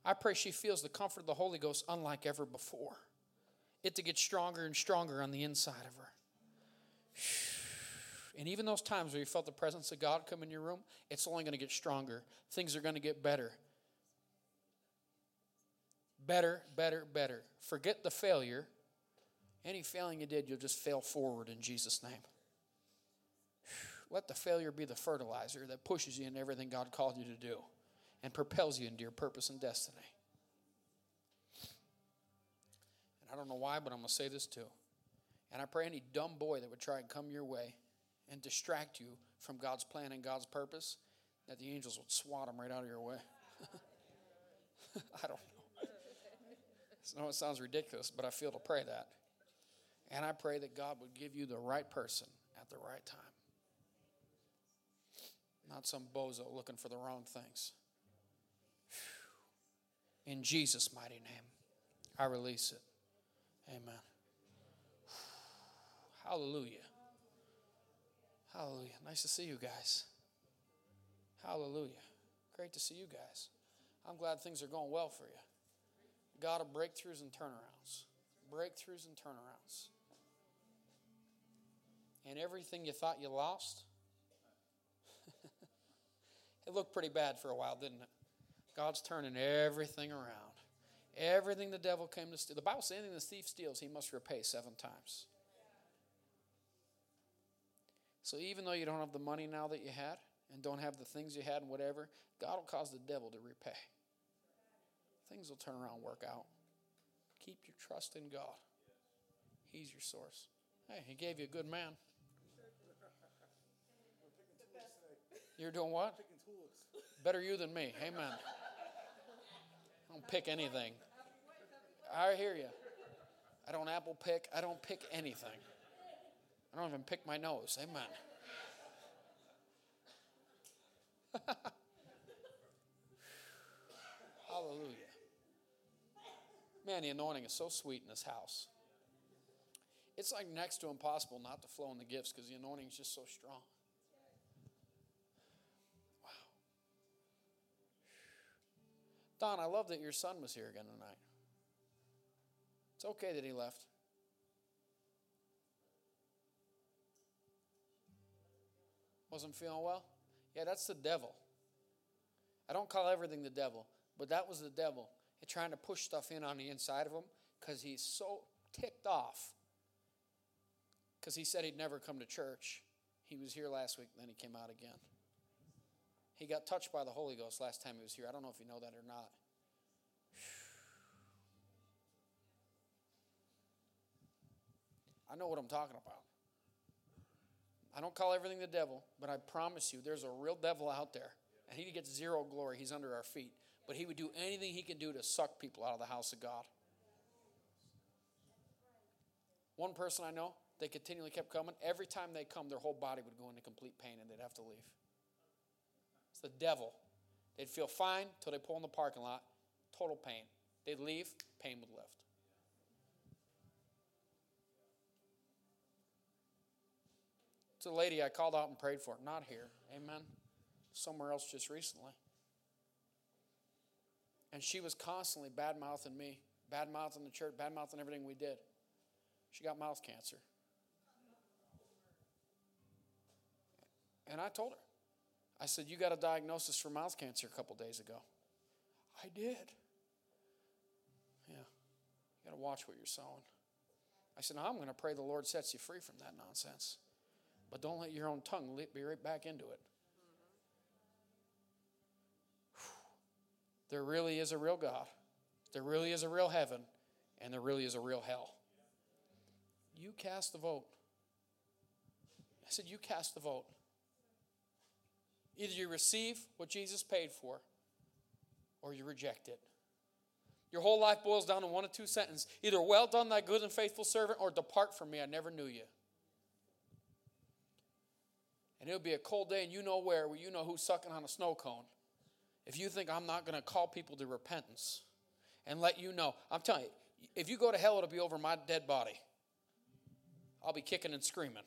I pray she feels the comfort of the Holy Ghost unlike ever before. It to get stronger and stronger on the inside of her. And even those times where you felt the presence of God come in your room, it's only going to get stronger. Things are going to get better. Better, better, better. Forget the failure. Any failing you did, you'll just fail forward in Jesus' name. Let the failure be the fertilizer that pushes you in everything God called you to do and propels you into your purpose and destiny. And I don't know why, but I'm going to say this too. And I pray any dumb boy that would try and come your way and distract you from God's plan and God's purpose, that the angels would swat him right out of your way. I don't know. I know it sounds ridiculous, but I feel to pray that. And I pray that God would give you the right person at the right time. Not some bozo looking for the wrong things. In Jesus' mighty name, I release it. Amen. Hallelujah. Hallelujah. Nice to see you guys. Hallelujah. Great to see you guys. I'm glad things are going well for you. God of breakthroughs and turnarounds. Breakthroughs and turnarounds. And everything you thought you lost, it looked pretty bad for a while, didn't it? God's turning everything around. Everything the devil came to steal. The Bible says anything the thief steals, he must repay seven times. So even though you don't have the money now that you had and don't have the things you had and whatever, God will cause the devil to repay. Things will turn around work out. Keep your trust in God. He's your source. Hey, he gave you a good man. You're doing what? Better you than me. Amen. I don't pick anything. I hear you. I don't apple pick. I don't pick anything. I don't even pick my nose. Amen. Hallelujah. Man, the anointing is so sweet in this house. It's like next to impossible not to flow in the gifts because the anointing is just so strong. Don, I love that your son was here again tonight. It's okay that he left. Wasn't feeling well? Yeah, that's the devil. I don't call everything the devil, but that was the devil trying to push stuff in on the inside of him because he's so ticked off. Because he said he'd never come to church. He was here last week, then he came out again. He got touched by the Holy Ghost last time he was here. I don't know if you know that or not. I know what I'm talking about. I don't call everything the devil, but I promise you there's a real devil out there, and he gets zero glory. He's under our feet. But he would do anything he can do to suck people out of the house of God. One person I know, they continually kept coming. Every time they come, their whole body would go into complete pain and they'd have to leave. The devil. They'd feel fine till they pull in the parking lot, total pain. They'd leave, pain would lift. It's a lady I called out and prayed for, not here. Amen. Somewhere else just recently. And she was constantly bad mouthing me, bad mouthing the church, bad mouthing everything we did. She got mouth cancer. And I told her, I said, You got a diagnosis for mouth cancer a couple days ago. I did. Yeah. You got to watch what you're sowing. I said, I'm going to pray the Lord sets you free from that nonsense. But don't let your own tongue be right back into it. There really is a real God. There really is a real heaven. And there really is a real hell. You cast the vote. I said, You cast the vote. Either you receive what Jesus paid for or you reject it. Your whole life boils down to one or two sentences either well done, thy good and faithful servant, or depart from me, I never knew you. And it'll be a cold day and you know where, where you know who's sucking on a snow cone if you think I'm not going to call people to repentance and let you know, I'm telling you, if you go to hell, it'll be over my dead body. I'll be kicking and screaming.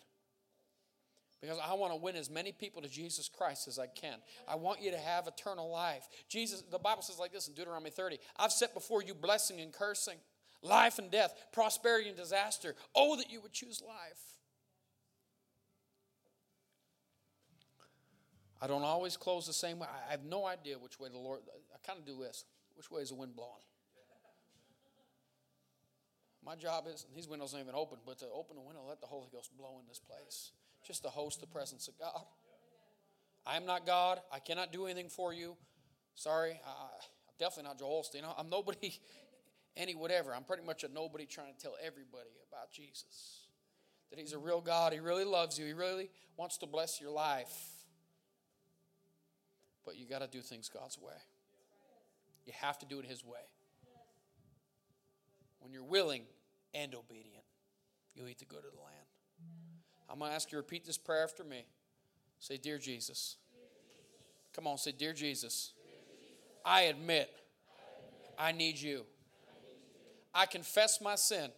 Because I want to win as many people to Jesus Christ as I can. I want you to have eternal life. Jesus, the Bible says like this in Deuteronomy 30 I've set before you blessing and cursing, life and death, prosperity and disaster. Oh, that you would choose life. I don't always close the same way. I have no idea which way the Lord, I kind of do this. Which way is the wind blowing? My job is, these windows aren't even open, but to open the window, let the Holy Ghost blow in this place, just to host the presence of God. I am not God. I cannot do anything for you. Sorry, I, am definitely not Joel Osteen. I'm nobody, any whatever. I'm pretty much a nobody trying to tell everybody about Jesus. That He's a real God. He really loves you. He really wants to bless your life. But you got to do things God's way. You have to do it His way. When you're willing and obedient, you'll eat the good of the land. I'm going to ask you to repeat this prayer after me. Say, Dear Jesus. Come on, say, Dear Jesus, I admit I need you. I confess my sin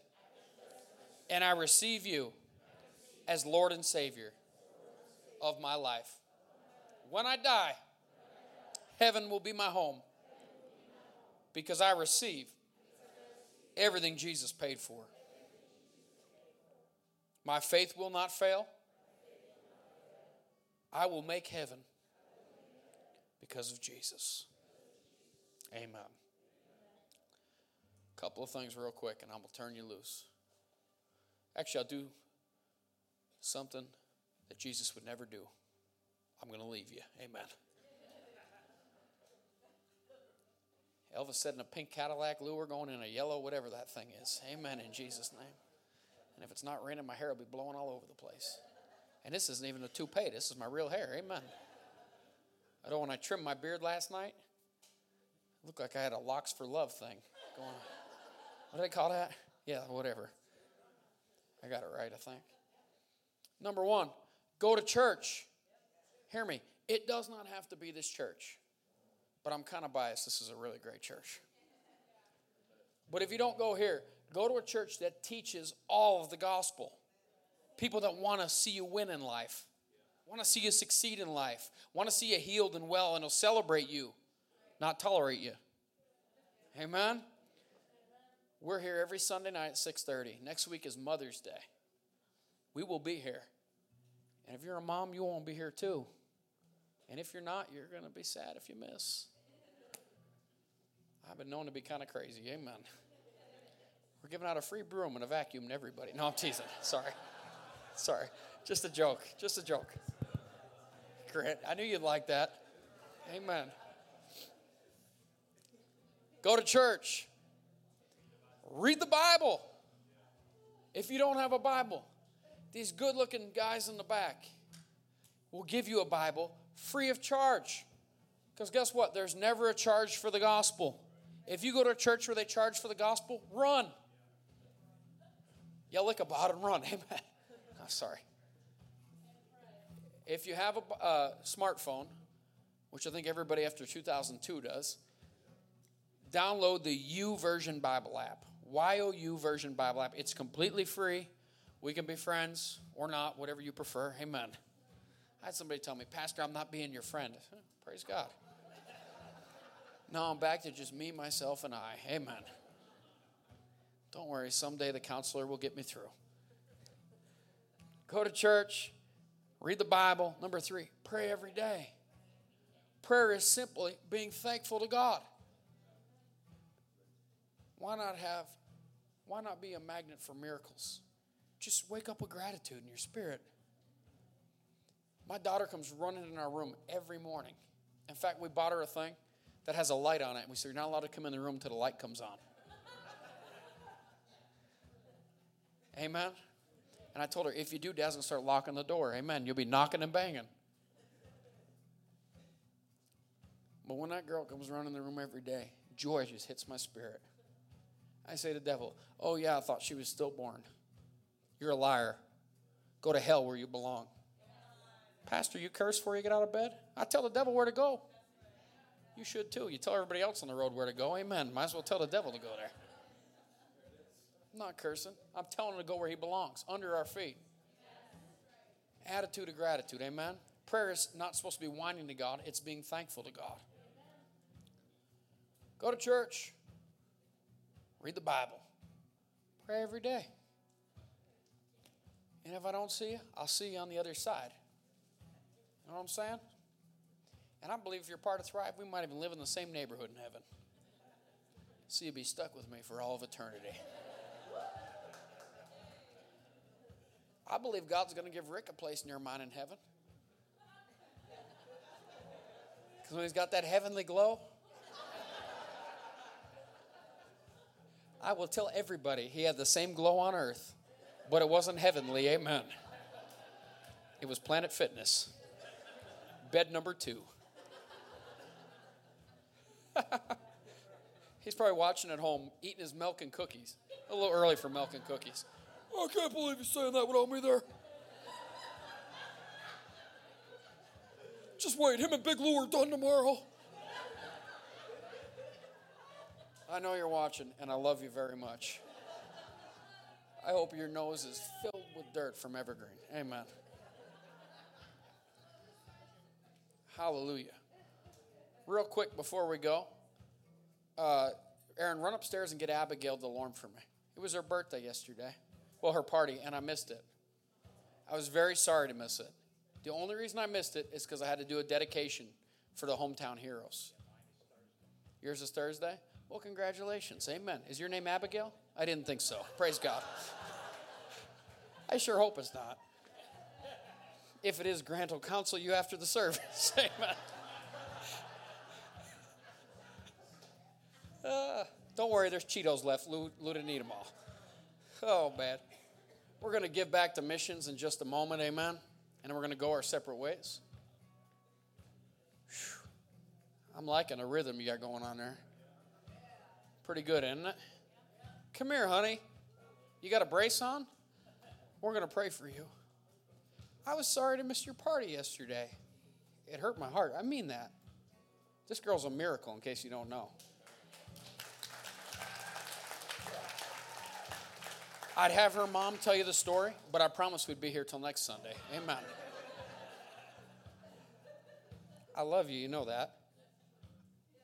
and I receive you as Lord and Savior of my life. When I die, Heaven will be my home because I receive everything Jesus paid for. My faith will not fail. I will make heaven because of Jesus. Amen. A couple of things, real quick, and I'm going to turn you loose. Actually, I'll do something that Jesus would never do. I'm going to leave you. Amen. Elvis said in a pink Cadillac, Lou, we're going in a yellow, whatever that thing is. Amen in Jesus' name. And if it's not raining, my hair will be blowing all over the place. And this isn't even a toupee, this is my real hair. Amen. I don't when I trimmed my beard last night, it looked like I had a locks for love thing going on. What do they call that? Yeah, whatever. I got it right, I think. Number one, go to church. Hear me. It does not have to be this church, but I'm kind of biased. This is a really great church. But if you don't go here, go to a church that teaches all of the gospel. People that want to see you win in life, want to see you succeed in life, want to see you healed and well, and will celebrate you, not tolerate you. Amen. We're here every Sunday night at 6:30. Next week is Mother's Day. We will be here. And if you're a mom, you won't be here too. And if you're not, you're going to be sad if you miss. I've been known to be kind of crazy. Amen. We're giving out a free broom and a vacuum to everybody. No, I'm teasing. Sorry. Sorry. Just a joke. Just a joke. Grant, I knew you'd like that. Amen. Go to church. Read the Bible. If you don't have a Bible, these good looking guys in the back will give you a Bible free of charge. Because guess what? There's never a charge for the gospel. If you go to a church where they charge for the gospel, run. Yell like about and run. Amen. I'm sorry. If you have a uh, smartphone, which I think everybody after 2002 does, download the YouVersion Bible app. YouVersion Bible app. It's completely free. We can be friends or not, whatever you prefer. Amen. I had somebody tell me, Pastor, I'm not being your friend. Praise God. Now I'm back to just me, myself, and I. Amen. Don't worry, someday the counselor will get me through. Go to church, read the Bible. Number three, pray every day. Prayer is simply being thankful to God. Why not have why not be a magnet for miracles? Just wake up with gratitude in your spirit. My daughter comes running in our room every morning. In fact, we bought her a thing that has a light on it. And we said, You're not allowed to come in the room until the light comes on. Amen. And I told her, if you do, gonna start locking the door. Amen. You'll be knocking and banging. But when that girl comes running in the room every day, joy just hits my spirit. I say to the devil, Oh, yeah, I thought she was stillborn. You're a liar. Go to hell where you belong. Pastor, you curse before you get out of bed? I tell the devil where to go. You should too. You tell everybody else on the road where to go. Amen. Might as well tell the devil to go there. I'm not cursing. I'm telling him to go where he belongs, under our feet. Attitude of gratitude. Amen. Prayer is not supposed to be whining to God, it's being thankful to God. Go to church. Read the Bible. Pray every day. And if I don't see you, I'll see you on the other side. You know what I'm saying? And I believe if you're part of Thrive, we might even live in the same neighborhood in heaven. So you'll be stuck with me for all of eternity. I believe God's going to give Rick a place near mine in heaven. Because when he's got that heavenly glow, I will tell everybody he had the same glow on earth, but it wasn't heavenly. Amen. It was Planet Fitness. Bed number two. He's probably watching at home, eating his milk and cookies. A little early for milk and cookies. I can't believe you're saying that without me there. Just wait, him and Big Lou are done tomorrow. I know you're watching, and I love you very much. I hope your nose is filled with dirt from Evergreen. Amen. Hallelujah. Real quick before we go, uh, Aaron, run upstairs and get Abigail DeLorme for me. It was her birthday yesterday. Well, her party, and I missed it. I was very sorry to miss it. The only reason I missed it is because I had to do a dedication for the hometown heroes. Yours is Thursday? Well, congratulations. Amen. Is your name Abigail? I didn't think so. Praise God. I sure hope it's not. If it is, Grant will counsel you after the service. Amen. Uh, don't worry, there's Cheetos left. Lou, Lou didn't eat them all. Oh, bad. We're going to give back to missions in just a moment, amen? And we're going to go our separate ways. Whew. I'm liking the rhythm you got going on there. Pretty good, isn't it? Come here, honey. You got a brace on? We're going to pray for you. I was sorry to miss your party yesterday. It hurt my heart. I mean that. This girl's a miracle, in case you don't know. I'd have her mom tell you the story, but I promise we'd be here till next Sunday. Amen. I love you, you know that.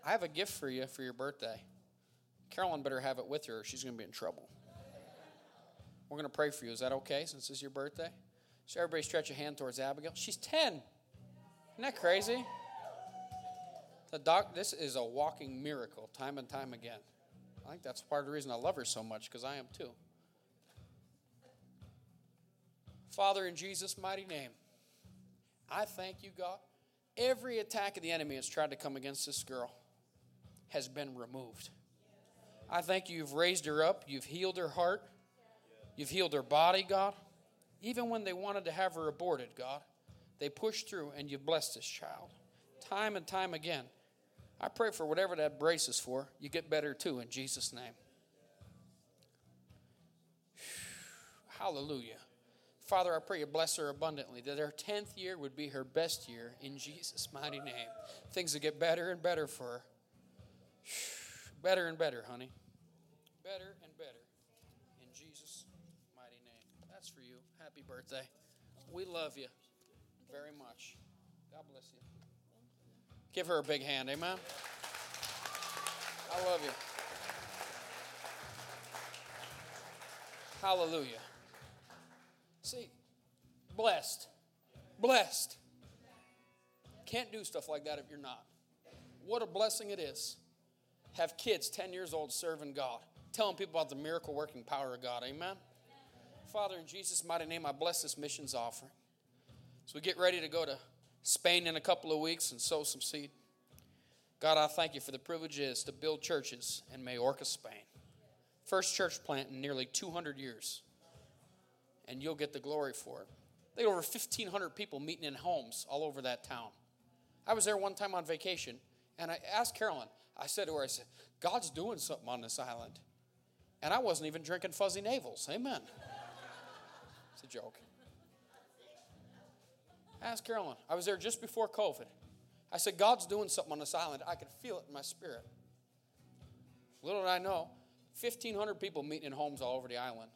I have a gift for you for your birthday. Carolyn better have it with her, or she's going to be in trouble. We're going to pray for you. Is that okay since it's your birthday? So, everybody stretch a hand towards Abigail. She's 10. Isn't that crazy? The doc, this is a walking miracle, time and time again. I think that's part of the reason I love her so much, because I am too. Father, in Jesus' mighty name, I thank you, God. Every attack of the enemy has tried to come against this girl has been removed. I thank you, you've raised her up, you've healed her heart, you've healed her body, God. Even when they wanted to have her aborted, God, they pushed through and you've blessed this child time and time again. I pray for whatever that brace is for, you get better too in Jesus' name. Hallelujah. Father, I pray you bless her abundantly, that her 10th year would be her best year in Jesus' mighty name. Things will get better and better for her. Better and better, honey. Better and better. In Jesus' mighty name. That's for you. Happy birthday. We love you very much. God bless you. Give her a big hand. Amen. I love you. Hallelujah. See, blessed. Blessed. Can't do stuff like that if you're not. What a blessing it is. Have kids 10 years old serving God, telling people about the miracle working power of God. Amen. Father, in Jesus' mighty name, I bless this missions offering. So we get ready to go to Spain in a couple of weeks and sow some seed. God, I thank you for the privilege is to build churches in Majorca, Spain. First church plant in nearly 200 years and you'll get the glory for it. They had over 1,500 people meeting in homes all over that town. I was there one time on vacation, and I asked Carolyn, I said to her, I said, God's doing something on this island. And I wasn't even drinking fuzzy navels. Amen. It's a joke. Ask Carolyn. I was there just before COVID. I said, God's doing something on this island. I could feel it in my spirit. Little did I know, 1,500 people meeting in homes all over the island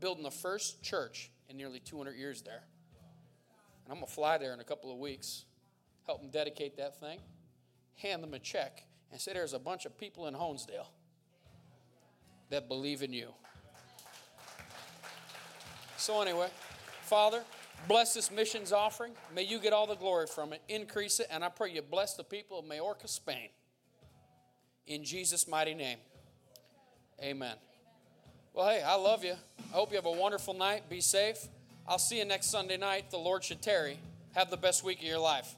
building the first church in nearly 200 years there. And I'm going to fly there in a couple of weeks, help them dedicate that thing, hand them a check, and say there's a bunch of people in Honesdale that believe in you. So, anyway, Father, bless this missions offering. May you get all the glory from it, increase it, and I pray you bless the people of Majorca, Spain. In Jesus' mighty name, amen. Well, hey, I love you. I hope you have a wonderful night. Be safe. I'll see you next Sunday night. The Lord should tarry. Have the best week of your life.